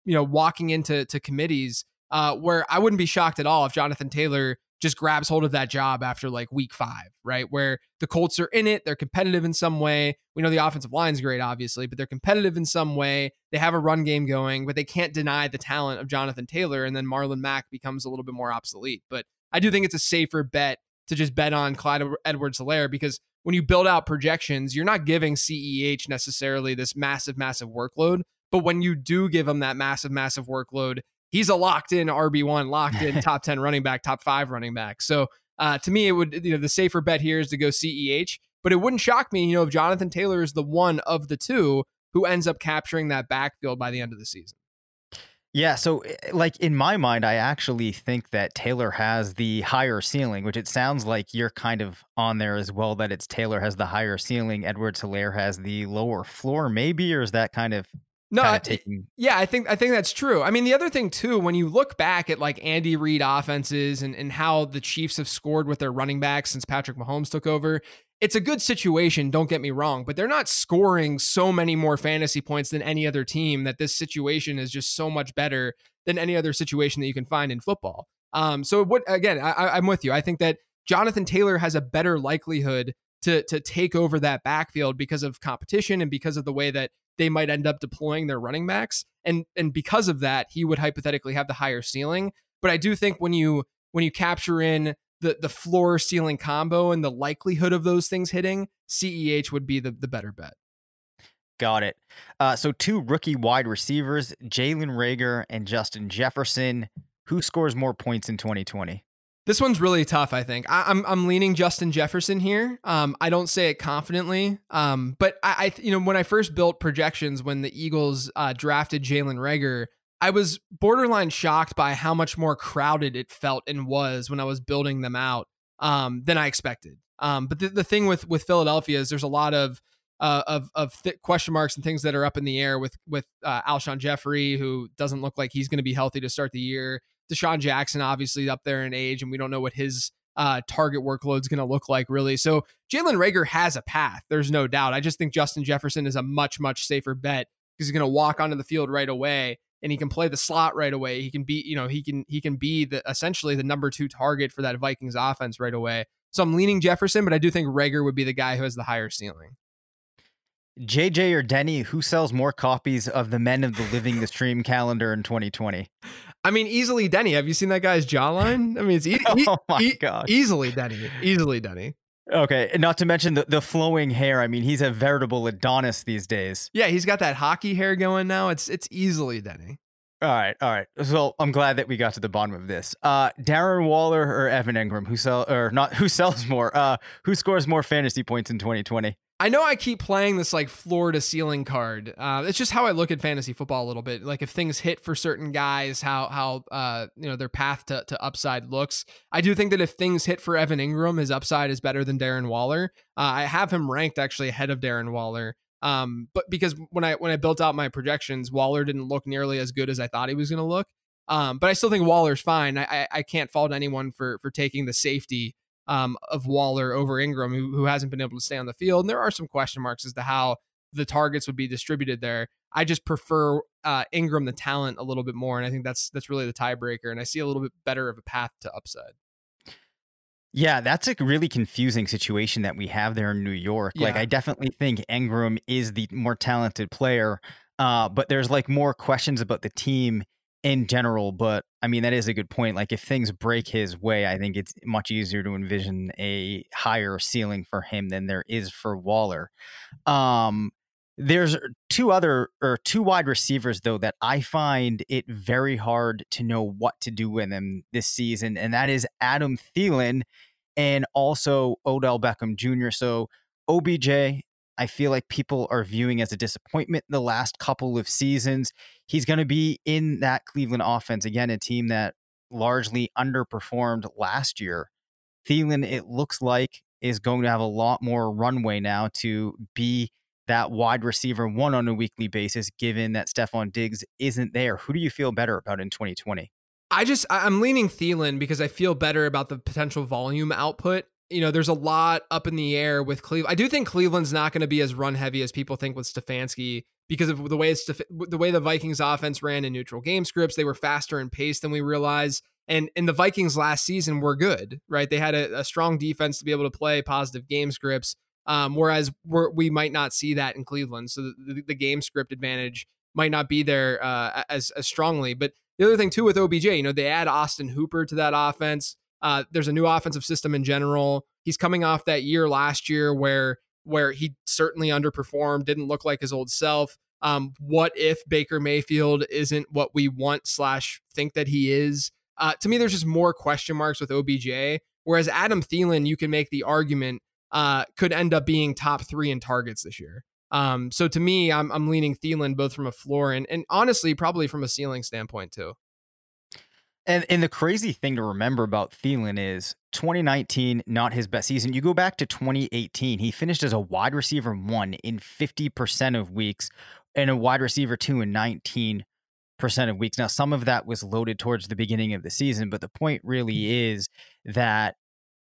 you know, walking into to committees uh, where I wouldn't be shocked at all if Jonathan Taylor just grabs hold of that job after like week five, right? Where the Colts are in it, they're competitive in some way. We know the offensive line's great, obviously, but they're competitive in some way. They have a run game going, but they can't deny the talent of Jonathan Taylor. And then Marlon Mack becomes a little bit more obsolete. But I do think it's a safer bet to just bet on Clyde Edwards Helaire because when you build out projections, you're not giving CEH necessarily this massive, massive workload. But when you do give him that massive, massive workload, he's a locked in RB1, locked in top 10 running back, top five running back. So uh, to me, it would, you know, the safer bet here is to go CEH, but it wouldn't shock me, you know, if Jonathan Taylor is the one of the two who ends up capturing that backfield by the end of the season. Yeah, so eh, like in my mind, I actually think that Taylor has the higher ceiling, which it sounds like you're kind of on there as well. That it's Taylor has the higher ceiling, Edwards Helaire has the lower floor, maybe, or is that kind of no, I, taking... yeah, I think I think that's true. I mean, the other thing too, when you look back at like Andy Reid offenses and, and how the Chiefs have scored with their running backs since Patrick Mahomes took over, it's a good situation, don't get me wrong, but they're not scoring so many more fantasy points than any other team that this situation is just so much better than any other situation that you can find in football. Um, so what again, I, I'm with you. I think that Jonathan Taylor has a better likelihood to to take over that backfield because of competition and because of the way that they might end up deploying their running backs. And and because of that, he would hypothetically have the higher ceiling. But I do think when you when you capture in the the floor ceiling combo and the likelihood of those things hitting, CEH would be the, the better bet. Got it. Uh, so two rookie wide receivers, Jalen Reagor and Justin Jefferson. Who scores more points in 2020? This one's really tough. I think I, am I'm, I'm leaning Justin Jefferson here. Um, I don't say it confidently, um, but I, I you know when I first built projections when the Eagles uh, drafted Jalen Reagor, I was borderline shocked by how much more crowded it felt and was when I was building them out um, than I expected. Um, but the, the thing with with Philadelphia is there's a lot of uh, of of th- question marks and things that are up in the air with with uh, Alshon Jeffery, who doesn't look like he's going to be healthy to start the year. DeSean Jackson, obviously up there in age, and we don't know what his uh, target workload is going to look like, really. So Jalen Reagor has a path. There's no doubt. I just think Justin Jefferson is a much, much safer bet because he's going to walk onto the field right away and he can play the slot right away. He can be, you know, he can he can be the essentially the number two target for that Vikings offense right away. So I'm leaning Jefferson, but I do think Reagor would be the guy who has the higher ceiling. JJ or Denny, who sells more copies of the Men of the Living the Stream calendar in 2020? I mean, easily Denny. Have you seen that guy's jawline? I mean, it's e- oh my e- god, easily Denny, easily Denny. Okay, not to mention the, the flowing hair. I mean, he's a veritable Adonis these days. Yeah, he's got that hockey hair going now. It's it's easily Denny. All right, all right. So I'm glad that we got to the bottom of this. Uh, Darren Waller or Evan Engram, who sell or not who sells more? Uh, who scores more fantasy points in 2020? I know I keep playing this like floor to ceiling card. Uh, it's just how I look at fantasy football a little bit. Like if things hit for certain guys, how how uh, you know their path to, to upside looks. I do think that if things hit for Evan Engram, his upside is better than Darren Waller. Uh, I have him ranked actually ahead of Darren Waller. Um, but because when I when I built out my projections, Waller didn't look nearly as good as I thought he was going to look. Um, but I still think Waller's fine. I, I, I can't fault anyone for for taking the safety um, of Waller over Engram, who, who hasn't been able to stay on the field. And there are some question marks as to how the targets would be distributed there. I just prefer uh, Engram the talent a little bit more, and I think that's that's really the tiebreaker. And I see a little bit better of a path to upside. Yeah, that's a really confusing situation that we have there in New York. Yeah. Like, I definitely think Engram is the more talented player, uh, but there's like more questions about the team in general, but I mean, that is a good point. Like, if things break his way, I think it's much easier to envision a higher ceiling for him than there is for Waller. Um, there's two other or two wide receivers though that I find it very hard to know what to do with them this season, and that is Adam Thielen and also Odell Beckham Jr. So OBJ I feel like people are viewing as a disappointment the last couple of seasons. He's going to be in that Cleveland offense again, a team that largely underperformed last year. Thielen, it looks like, is going to have a lot more runway now to be that wide receiver one on a weekly basis, given that Stefon Diggs isn't there. Who do you feel better about in 2020? I just I'm leaning Thielen because I feel better about the potential volume output you know, there's a lot up in the air with Cleveland. I do think Cleveland's not going to be as run heavy as people think with Stefanski because of the way it's the way the Vikings offense ran in neutral game scripts. They were faster and pace than we realize. And and the Vikings last season were good, right? They had a, a strong defense to be able to play positive game scripts. Um, whereas we might not see that in Cleveland. So the, the game script advantage might not be there uh, as as strongly. But the other thing too with OBJ, you know, they add Austin Hooper to that offense. Uh, there's a new offensive system in general. He's coming off that year last year where where he certainly underperformed, didn't look like his old self. Um, what if Baker Mayfield isn't what we want slash think that he is? Uh, to me, there's just more question marks with OBJ. Whereas Adam Thielen, you can make the argument uh, could end up being top three in targets this year. Um, so to me, I'm, I'm leaning Thielen both from a floor and, and honestly, probably from a ceiling standpoint too. And and the crazy thing to remember about Thielen is 2019 not his best season. You go back to 2018, he finished as a wide receiver 1 in 50% of weeks and a wide receiver 2 in 19% of weeks. Now some of that was loaded towards the beginning of the season, but the point really mm-hmm. is that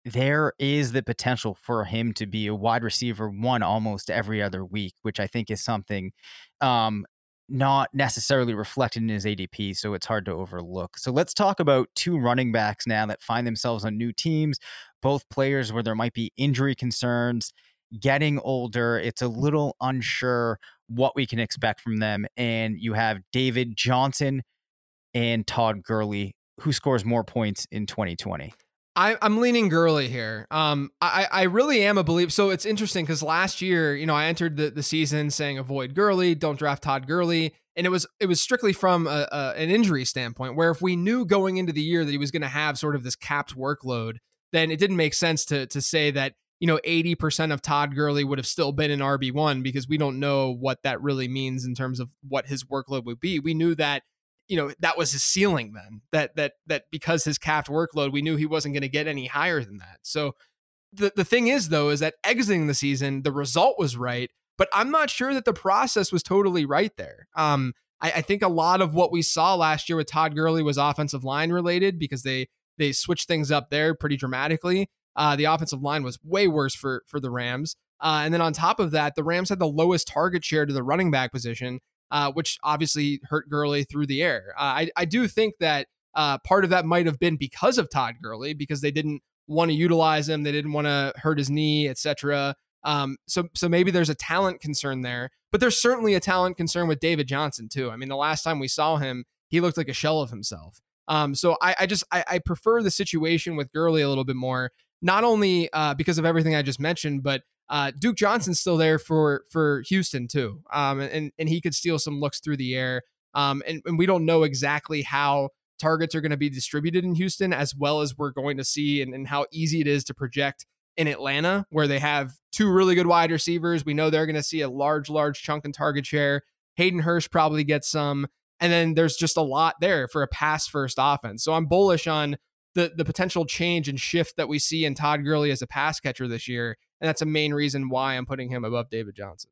there is the potential for him to be a wide receiver one almost every other week, which I think is something um, not necessarily reflected in his ADP, so it's hard to overlook. So let's talk about two running backs now that find themselves on new teams, both players where there might be injury concerns, getting older. It's a little unsure what we can expect from them. And you have David Johnson and Todd Gurley, who scores more points in 2020. I, am leaning Gurley here. Um, I, I really am a believer. So it's interesting because last year, you know, I entered the, the season saying avoid Gurley, don't draft Todd Gurley, and it was it was strictly from a, a, an injury standpoint. Where if we knew going into the year that he was going to have sort of this capped workload, then it didn't make sense to to say that you know 80% of Todd Gurley would have still been an RB one because we don't know what that really means in terms of what his workload would be. We knew that you know that was his ceiling then that that that because his capped workload we knew he wasn't going to get any higher than that. So the the thing is though is that exiting the season the result was right but i'm not sure that the process was totally right there. Um I, I think a lot of what we saw last year with todd Gurley was offensive line related because they they switched things up there pretty dramatically. Uh the offensive line was way worse for for the rams. Uh, and then on top of that, the Rams had the lowest target share to the running back position uh, which obviously hurt Gurley through the air. Uh, I, I do think that uh, part of that might have been because of Todd Gurley, because they didn't want to utilize him, they didn't want to hurt his knee, etc. Um, so so maybe there's a talent concern there, but there's certainly a talent concern with David Johnson too. I mean, the last time we saw him, he looked like a shell of himself. Um, so I, I just I, I, prefer the situation with Gurley a little bit more, not only uh, because of everything I just mentioned, but uh, Duke Johnson's still there for for Houston too, um, and and he could steal some looks through the air. Um, and, and we don't know exactly how targets are going to be distributed in Houston, as well as we're going to see, and, and how easy it is to project in Atlanta, where they have two really good wide receivers. We know they're going to see a large, large chunk in target share. Hayden Hurst probably gets some. And then there's just a lot there for a pass first offense. So I'm bullish on the the potential change and shift that we see in Todd Gurley as a pass catcher this year. And that's a main reason why I'm putting him above David Johnson.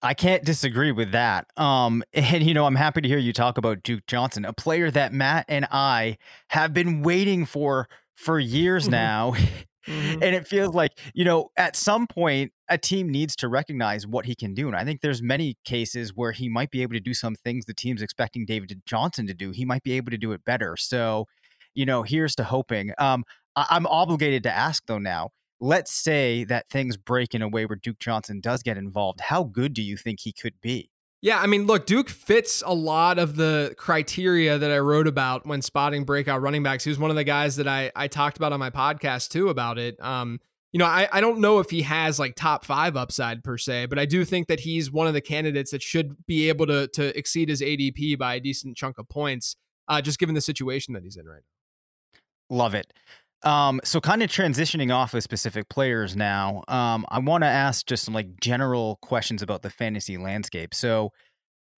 I can't disagree with that. Um, and you know, I'm happy to hear you talk about Duke Johnson, a player that Matt and I have been waiting for for years mm-hmm. now. Mm-hmm. and it feels like, you know, at some point a team needs to recognize what he can do. And I think there's many cases where he might be able to do some things the team's expecting David Johnson to do. He might be able to do it better. So, you know, here's to hoping. Um, I- I'm obligated to ask though now let's say that things break in a way where Duke Johnson does get involved. How good do you think he could be? Yeah, I mean, look, Duke fits a lot of the criteria that I wrote about when spotting breakout running backs. He was one of the guys that I I talked about on my podcast too about it. Um, you know, I, I don't know if he has like top five upside per se, but I do think that he's one of the candidates that should be able to to exceed his ADP by a decent chunk of points, uh, just given the situation that he's in right now. Love it. Um, so kind of transitioning off of specific players now, um, I want to ask just some like general questions about the fantasy landscape. So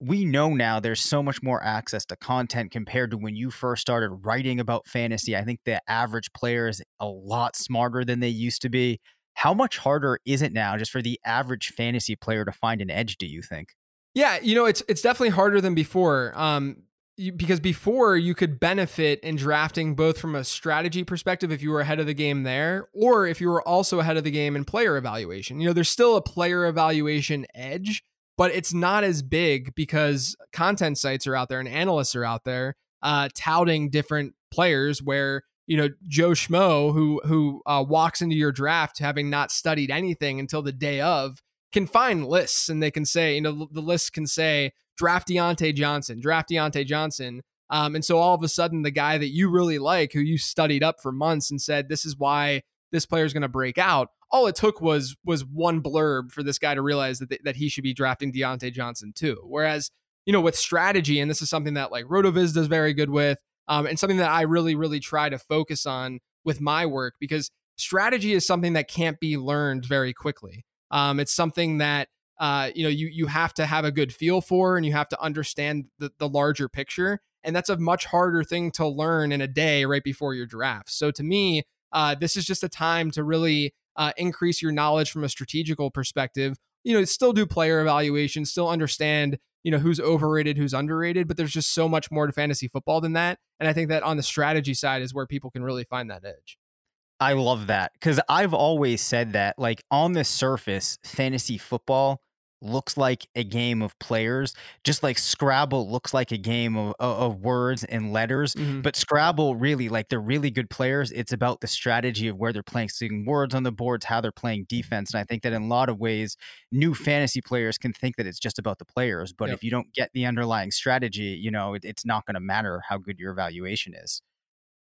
we know now there's so much more access to content compared to when you first started writing about fantasy. I think the average player is a lot smarter than they used to be. How much harder is it now just for the average fantasy player to find an edge, do you think? Yeah, you know, it's it's definitely harder than before. Um, because before you could benefit in drafting both from a strategy perspective if you were ahead of the game there or if you were also ahead of the game in player evaluation. You know, there's still a player evaluation edge, but it's not as big because content sites are out there and analysts are out there uh, touting different players where you know Joe Schmo who who uh, walks into your draft having not studied anything until the day of can find lists and they can say you know the list can say draft Diontae Johnson, draft Diontae Johnson. Um, and so all of a sudden, the guy that you really like, who you studied up for months and said, this is why this player is going to break out. All it took was was one blurb for this guy to realize that, th- that he should be drafting Diontae Johnson too. Whereas, you know, with strategy, and this is something that like RotoViz does very good with, um, and something that I really, really try to focus on with my work because strategy is something that can't be learned very quickly. Um, it's something that uh, you know, you you have to have a good feel for and you have to understand the, the larger picture. And that's a much harder thing to learn in a day right before your draft. So to me, uh, this is just a time to really uh, increase your knowledge from a strategical perspective. You know, still do player evaluation, still understand, you know, who's overrated, who's underrated, but there's just so much more to fantasy football than that. And I think that on the strategy side is where people can really find that edge. I love that because I've always said that, like, on the surface, fantasy football looks like a game of players, just like Scrabble looks like a game of, of words and letters. Mm-hmm. But Scrabble really, like they're really good players. It's about the strategy of where they're playing, seeing words on the boards, how they're playing defense. And I think that in a lot of ways, new fantasy players can think that it's just about the players. But yep. if you don't get the underlying strategy, you know, it, it's not going to matter how good your evaluation is.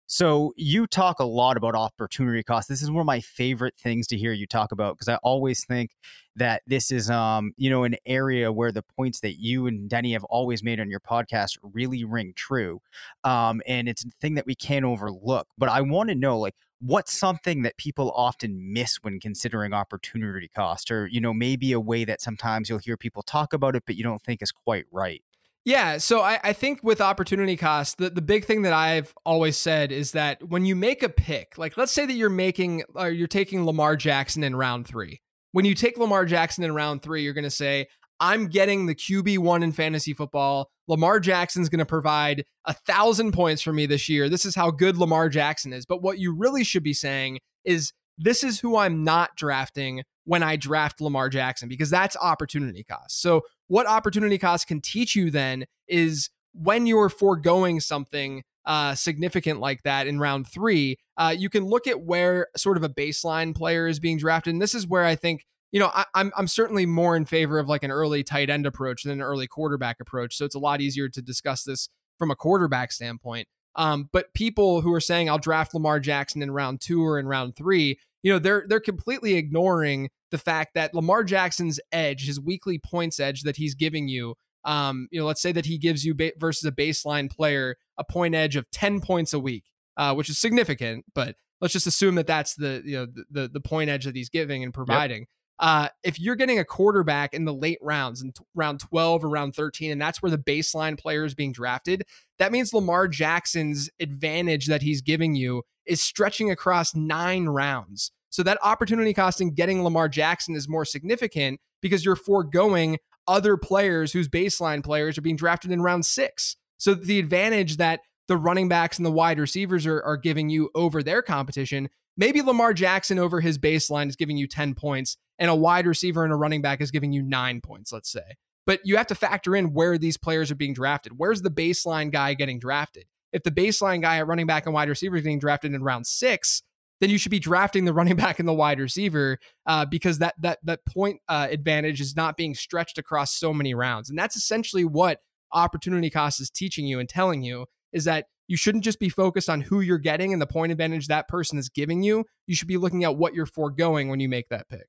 So you talk a lot about opportunity cost. This is one of my favorite things to hear you talk about because I always think that this is um you know an area where the points that you and Denny have always made on your podcast really ring true. Um and it's a thing that we can't overlook. But I want to know like what's something that people often miss when considering opportunity cost or you know maybe a way that sometimes you'll hear people talk about it but you don't think is quite right. Yeah, so I, I think with opportunity cost, the, the big thing that I've always said is that when you make a pick, like let's say that you're making or you're taking Lamar Jackson in round three. When you take Lamar Jackson in round three, you're gonna say, I'm getting the QB one in fantasy football. Lamar Jackson's gonna provide a thousand points for me this year. This is how good Lamar Jackson is. But what you really should be saying is this is who I'm not drafting when I draft Lamar Jackson because that's opportunity cost. So, what opportunity cost can teach you then is when you're foregoing something uh, significant like that in round three, uh, you can look at where sort of a baseline player is being drafted. And this is where I think, you know, I, I'm, I'm certainly more in favor of like an early tight end approach than an early quarterback approach. So, it's a lot easier to discuss this from a quarterback standpoint. Um, but people who are saying I'll draft Lamar Jackson in round two or in round three, you know they're they're completely ignoring the fact that Lamar Jackson's edge, his weekly points edge that he's giving you, um, you know, let's say that he gives you ba- versus a baseline player a point edge of 10 points a week, uh, which is significant, but let's just assume that that's the you know the the, the point edge that he's giving and providing. Yep. Uh, if you're getting a quarterback in the late rounds, in t- round 12 or round 13, and that's where the baseline player is being drafted, that means Lamar Jackson's advantage that he's giving you is stretching across nine rounds. So that opportunity cost in getting Lamar Jackson is more significant because you're foregoing other players whose baseline players are being drafted in round six. So the advantage that the running backs and the wide receivers are, are giving you over their competition, maybe Lamar Jackson over his baseline is giving you 10 points, and a wide receiver and a running back is giving you nine points, let's say. But you have to factor in where these players are being drafted. Where's the baseline guy getting drafted? If the baseline guy at running back and wide receiver is getting drafted in round six, then you should be drafting the running back and the wide receiver uh, because that that that point uh, advantage is not being stretched across so many rounds, and that's essentially what opportunity cost is teaching you and telling you is that you shouldn't just be focused on who you're getting and the point advantage that person is giving you. You should be looking at what you're foregoing when you make that pick.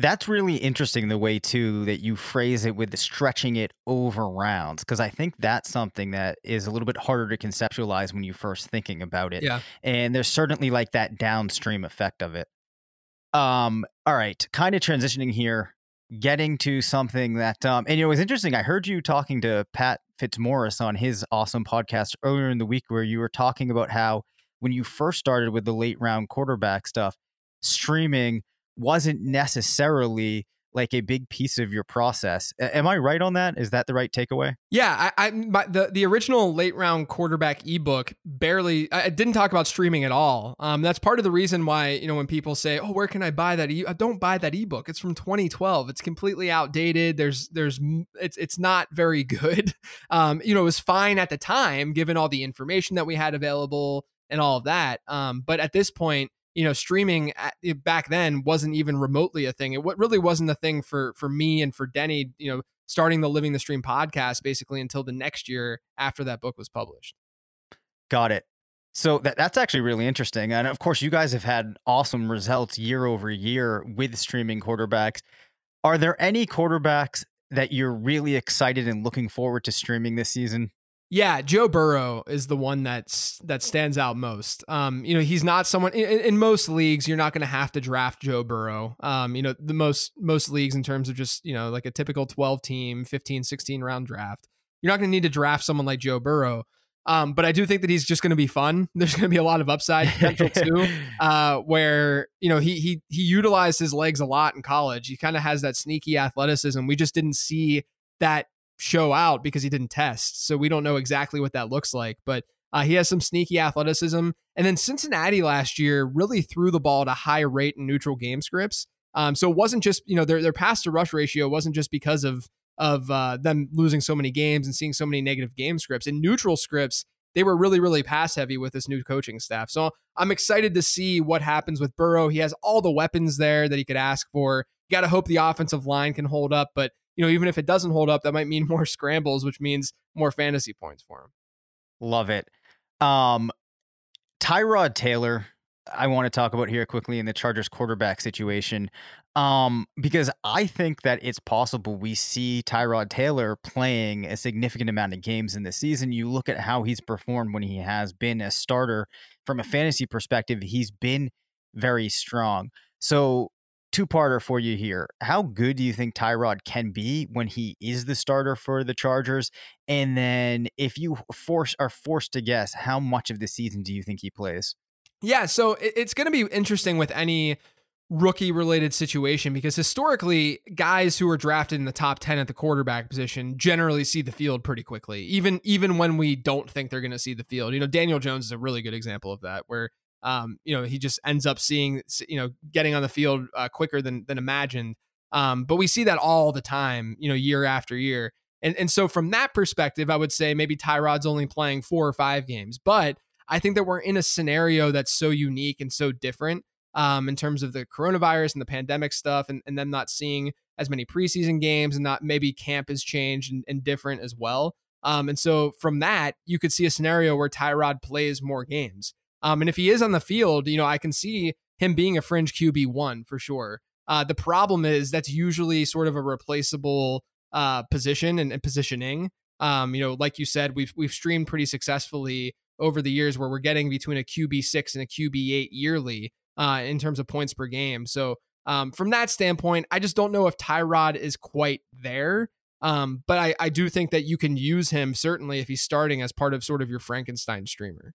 That's really interesting the way too that you phrase it with the stretching it over rounds because I think that's something that is a little bit harder to conceptualize when you're first thinking about it. Yeah. And there's certainly like that downstream effect of it. Um all right, kind of transitioning here, getting to something that um and you know it was interesting. I heard you talking to Pat Fitzmaurice on his awesome podcast earlier in the week where you were talking about how when you first started with the late round quarterback stuff, streaming wasn't necessarily like a big piece of your process. A- am I right on that? Is that the right takeaway? Yeah, I, I my, the the original late round quarterback ebook barely I didn't talk about streaming at all. Um, that's part of the reason why you know when people say, "Oh, where can I buy that?" E-? Don't buy that ebook. It's from 2012. It's completely outdated. There's there's it's it's not very good. Um, you know, it was fine at the time given all the information that we had available and all of that. Um, but at this point you know streaming at, back then wasn't even remotely a thing. It really wasn't a thing for for me and for denny you know starting the living the stream podcast basically until the next year after that book was published. Got it. So that, that's actually really interesting and of course you guys have had awesome results year over year with streaming quarterbacks. Are there any quarterbacks that you're really excited and looking forward to streaming this season yeah, Joe Burrow is the one that's that stands out most. Um, you know, he's not someone in, in most leagues you're not going to have to draft Joe Burrow. Um, you know, the most most leagues in terms of just, you know, like a typical 12 team, 15, 16 round draft. You're not going to need to draft someone like Joe Burrow. Um, but I do think that he's just going to be fun. There's going to be a lot of upside potential too, uh, where you know he he he utilized his legs a lot in college. He kind of has that sneaky athleticism. We just didn't see that show out because he didn't test. So we don't know exactly what that looks like, but uh, he has some sneaky athleticism. And then Cincinnati last year really threw the ball at a high rate in neutral game scripts. Um, so it wasn't just you know their their pass to rush ratio wasn't just because of of uh, them losing so many games and seeing so many negative game scripts. In neutral scripts, they were really really pass heavy with this new coaching staff. So I'm excited to see what happens with Burrow. He has all the weapons there that he could ask for. You got to hope the offensive line can hold up, but you know, even if it doesn't hold up, that might mean more scrambles, which means more fantasy points for him. Love it. Um, Tyrod Taylor, I want to talk about here quickly in the Chargers quarterback situation. Um, because I think that it's possible we see Tyrod Taylor playing a significant amount of games in the season. You look at how he's performed when he has been a starter from a fantasy perspective, he's been very strong. So two parter for you here. How good do you think Tyrod can be when he is the starter for the Chargers? And then if you force are forced to guess, how much of the season do you think he plays? Yeah, so it's going to be interesting with any rookie related situation because historically guys who are drafted in the top 10 at the quarterback position generally see the field pretty quickly even even when we don't think they're going to see the field you know Daniel Jones is a really good example of that where um, you know, he just ends up seeing, you know, getting on the field uh, quicker than than imagined. Um, but we see that all the time, you know, year after year. And and so from that perspective, I would say maybe Tyrod's only playing four or five games, but I think that we're in a scenario that's so unique and so different um, in terms of the coronavirus and the pandemic stuff, and, and them not seeing as many preseason games, and not maybe camp has changed and, and different as well. Um, and so from that, you could see a scenario where Tyrod plays more games. Um, and if he is on the field, you know, I can see him being a fringe QB one for sure. Uh, the problem is that's usually sort of a replaceable uh, position and, and positioning. Um, you know, like you said, we've we've streamed pretty successfully over the years where we're getting between a QB six and a QB eight yearly uh, in terms of points per game. So um, from that standpoint, I just don't know if Tyrod is quite there. Um, but I, I do think that you can use him certainly if he's starting as part of sort of your Frankenstein streamer.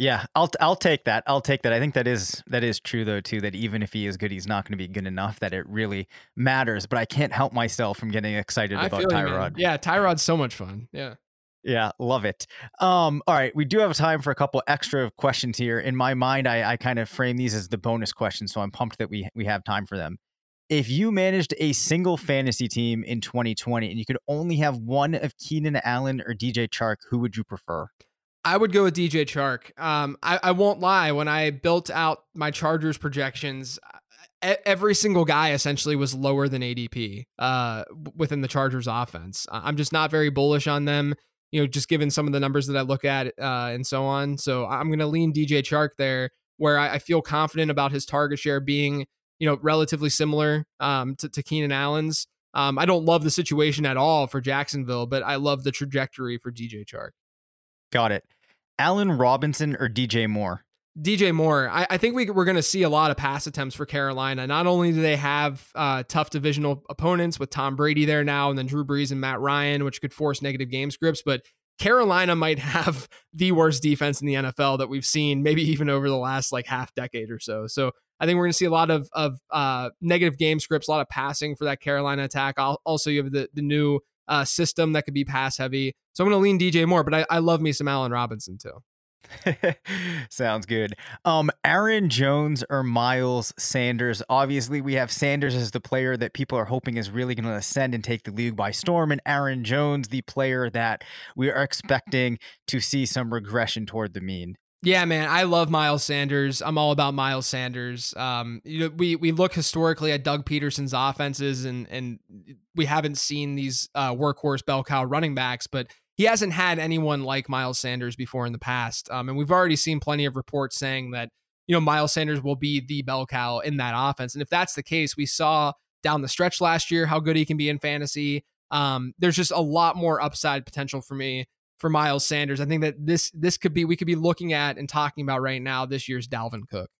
Yeah, I'll I'll take that. I'll take that. I think that is that is true though too. That even if he is good, he's not going to be good enough that it really matters. But I can't help myself from getting excited I about you, Tyrod. yeah, Tyrod's so much fun. Yeah. Yeah, love it. Um, all right, we do have time for a couple extra questions here. In my mind, I, I kind of frame these as the bonus questions, so I'm pumped that we we have time for them. If you managed a single fantasy team in 2020 and you could only have one of Keenan Allen or DJ Chark, who would you prefer? I would go with DJ Chark. Um, I, I won't lie. When I built out my Chargers projections, every single guy essentially was lower than ADP uh, within the Chargers offense. I'm just not very bullish on them, you know, just given some of the numbers that I look at uh, and so on. So I'm going to lean DJ Chark there, where I, I, feel confident about his target share being, you know, relatively similar um, to, to Keenan Allen's. Um, I don't love the situation at all for Jacksonville, but I love the trajectory for DJ Chark. Got it. Allen Robinson or DJ Moore? DJ Moore. I, I think we, we're going to see a lot of pass attempts for Carolina. Not only do they have uh, tough divisional opponents with Tom Brady there now, and then Drew Brees and Matt Ryan, which could force negative game scripts, but Carolina might have the worst defense in the NFL that we've seen, maybe even over the last like half decade or so. So I think we're going to see a lot of of uh, negative game scripts, a lot of passing for that Carolina attack. Also, you have the the new uh, system that could be pass heavy. So I'm going to lean DJ Moore, but I, I love me some Allen Robinson too. Sounds good. Um, Aaron Jones or Miles Sanders? Obviously, we have Sanders as the player that people are hoping is really going to ascend and take the league by storm, and Aaron Jones, the player that we are expecting to see some regression toward the mean. Yeah, man, I love Miles Sanders. I'm all about Miles Sanders. Um, you know, we we look historically at Doug Pederson's offenses, and and we haven't seen these uh, workhorse bell cow running backs, but he hasn't had anyone like Miles Sanders before in the past. Um, and we've already seen plenty of reports saying that you know Miles Sanders will be the bell cow in that offense. And if that's the case, we saw down the stretch last year how good he can be in fantasy. Um, there's just a lot more upside potential for me for Miles Sanders. I think that this this could be we could be looking at and talking about right now this year's Dalvin Cook.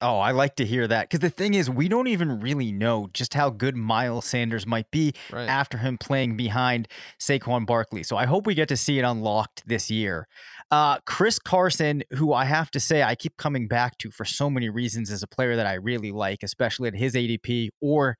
Oh, I like to hear that because the thing is, we don't even really know just how good Miles Sanders might be right. after him playing behind Saquon Barkley. So I hope we get to see it unlocked this year. Uh, Chris Carson, who I have to say I keep coming back to for so many reasons, is a player that I really like, especially at his ADP or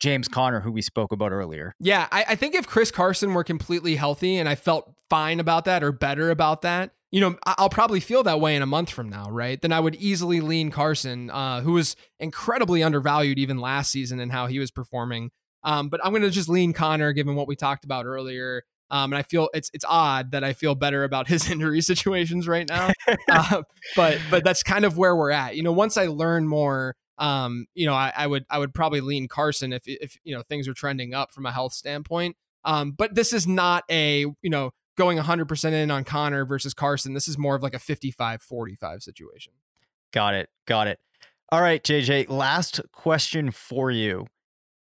James Conner, who we spoke about earlier. Yeah, I, I, think if Chris Carson were completely healthy and I felt fine about that or better about that, you know, I'll probably feel that way in a month from now, right? Then I would easily lean Carson, uh, who was incredibly undervalued even last season and how he was performing. Um, but I'm going to just lean Conner, given what we talked about earlier. Um, and I feel it's it's odd that I feel better about his injury situations right now. uh, but but that's kind of where we're at. You know, once I learn more um, you know, I, I, would I would probably lean Carson if if you know things are trending up from a health standpoint. Um, but this is not a you know going 100% in on Conner versus Carson. This is more of like a 55-45 situation. Got it. Got it. All right, JJ, last question for you.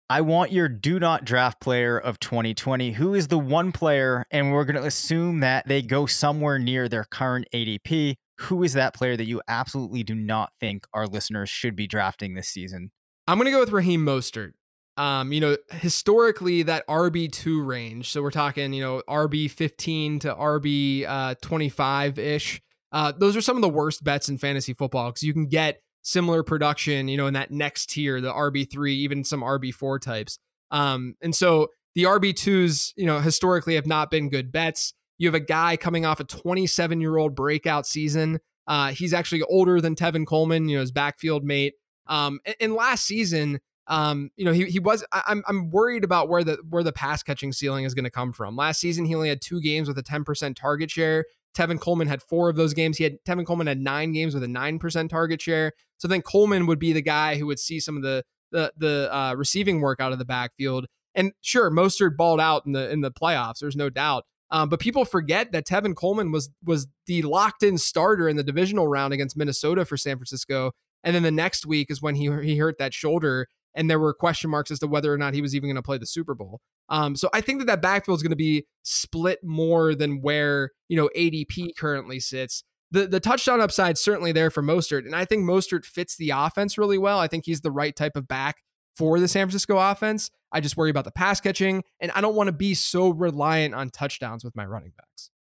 I want your do not draft player of 2020. Who is the one player, and we're going to assume that they go somewhere near their current ADP who is that player that you absolutely do not think our listeners should be drafting this season? I'm going to go with Raheem Mostert. Um, you know, historically that RB2 range, so we're talking, you know, RB15 to RB uh, 25 ish. Uh, those are some of the worst bets in fantasy football because you can get similar production, you know, in that next tier, the RB3, even some RB4 types. Um, and so the RB2s, you know, historically have not been good bets. You have a guy coming off a 27 year old breakout season. Uh, he's actually older than Tevin Coleman, you know, his backfield mate. Um, and, and last season, um, you know, he he was. I, I'm I'm worried about where the where the pass catching ceiling is going to come from. Last season, he only had two games with a 10% target share. Tevin Coleman had four of those games. He had Tevin Coleman had nine games with a nine percent target share. So then Coleman would be the guy who would see some of the the the uh, receiving work out of the backfield. And sure, Mostert balled out in the in the playoffs. There's no doubt. Um, but people forget that Tevin Coleman was was the locked in starter in the divisional round against Minnesota for San Francisco, and then the next week is when he he hurt that shoulder and there were question marks as to whether or not he was even going to play the Super Bowl. Um, so I think that that backfield is going to be split more than where you know ADP currently sits. The the touchdown upside certainly there for Mostert, and I think Mostert fits the offense really well. I think he's the right type of back for the San Francisco offense. I just worry about the pass catching, and I don't want to be so reliant on touchdowns with my running backs.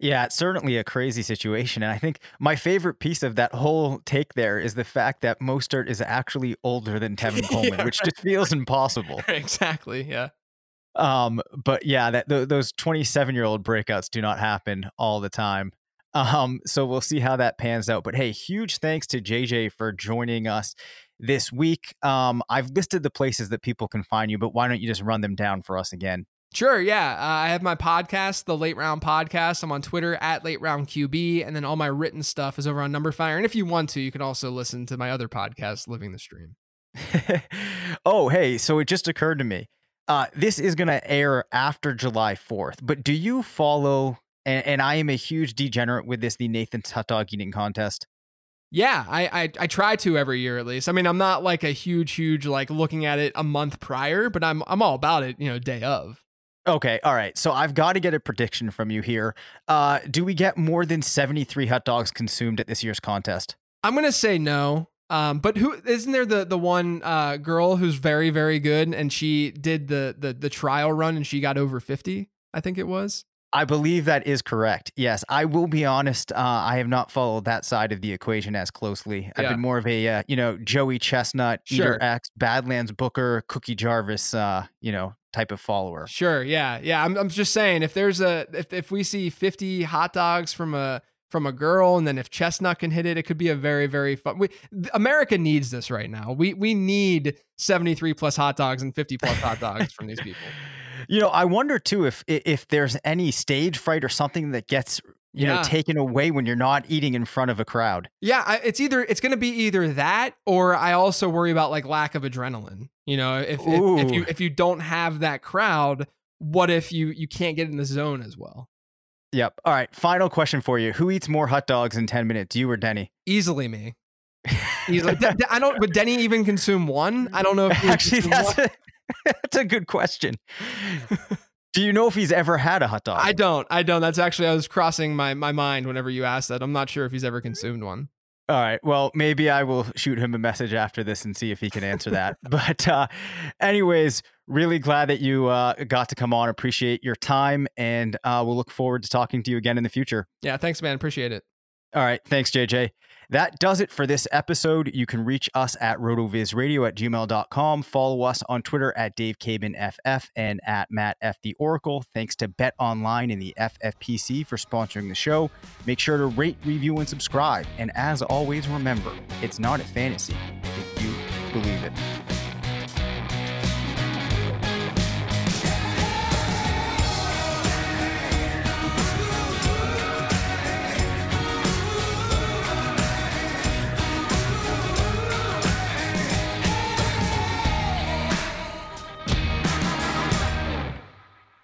Yeah, it's certainly a crazy situation. And I think my favorite piece of that whole take there is the fact that Mostert is actually older than Tevin Coleman, yeah, which right. just feels impossible. exactly. Yeah. Um, but yeah, that th- those 27 year old breakouts do not happen all the time. Um, so we'll see how that pans out. But hey, huge thanks to JJ for joining us this week. Um, I've listed the places that people can find you, but why don't you just run them down for us again? Sure, yeah. Uh, I have my podcast, the Late Round Podcast. I'm on Twitter at Late Round QB, and then all my written stuff is over on Numberfire. And if you want to, you can also listen to my other podcast, Living the Stream. oh, hey, so it just occurred to me. Uh, this is going to air after July 4th, but do you follow? And, and I am a huge degenerate with this, the Nathan's hot dog eating contest. Yeah, I, I I try to every year at least. I mean, I'm not like a huge, huge like looking at it a month prior, but I'm I'm all about it, you know, day of. Okay, all right. So I've got to get a prediction from you here. Uh, do we get more than 73 hot dogs consumed at this year's contest? I'm gonna say no. Um, but who isn't there the the one uh, girl who's very very good and she did the the the trial run and she got over 50, I think it was. I believe that is correct. Yes, I will be honest. Uh, I have not followed that side of the equation as closely. I've Yeah. been more of a uh, you know Joey Chestnut, Sure. Eater X, Badlands Booker, Cookie Jarvis, uh, you know type of follower. Sure, yeah, yeah. I'm, I'm just saying if there's a if if we see 50 hot dogs from a from a girl, and then if Chestnut can hit it, it could be a very very fun. We, America needs this right now. We we need 73 plus hot dogs and 50 plus hot dogs from these people. You know, I wonder too if if there's any stage fright or something that gets you know taken away when you're not eating in front of a crowd. Yeah, I, it's either it's going to be either that or I also worry about like lack of adrenaline. You know, if if, if you if you don't have that crowd, what if you you can't get in the zone as well? Yep. All right. Final question for you: Who eats more hot dogs in 10 minutes, you or Denny? Easily me. Easily. De- De- I don't. Would Denny even consume one? I don't know if he Actually, that's a, that's a good question. Do you know if he's ever had a hot dog? I don't. I don't. That's actually I was crossing my my mind whenever you asked that. I'm not sure if he's ever consumed one. All right. Well, maybe I will shoot him a message after this and see if he can answer that. but, uh, anyways, really glad that you uh, got to come on. Appreciate your time, and uh, we'll look forward to talking to you again in the future. Yeah. Thanks, man. Appreciate it. All right. Thanks, JJ. That does it for this episode. You can reach us at rotovizradio at gmail.com. Follow us on Twitter at Dave Caban FF and at Matt. The Oracle. Thanks to Bet Online and the FFPC for sponsoring the show. Make sure to rate, review, and subscribe. And as always, remember, it's not a fantasy if you believe it.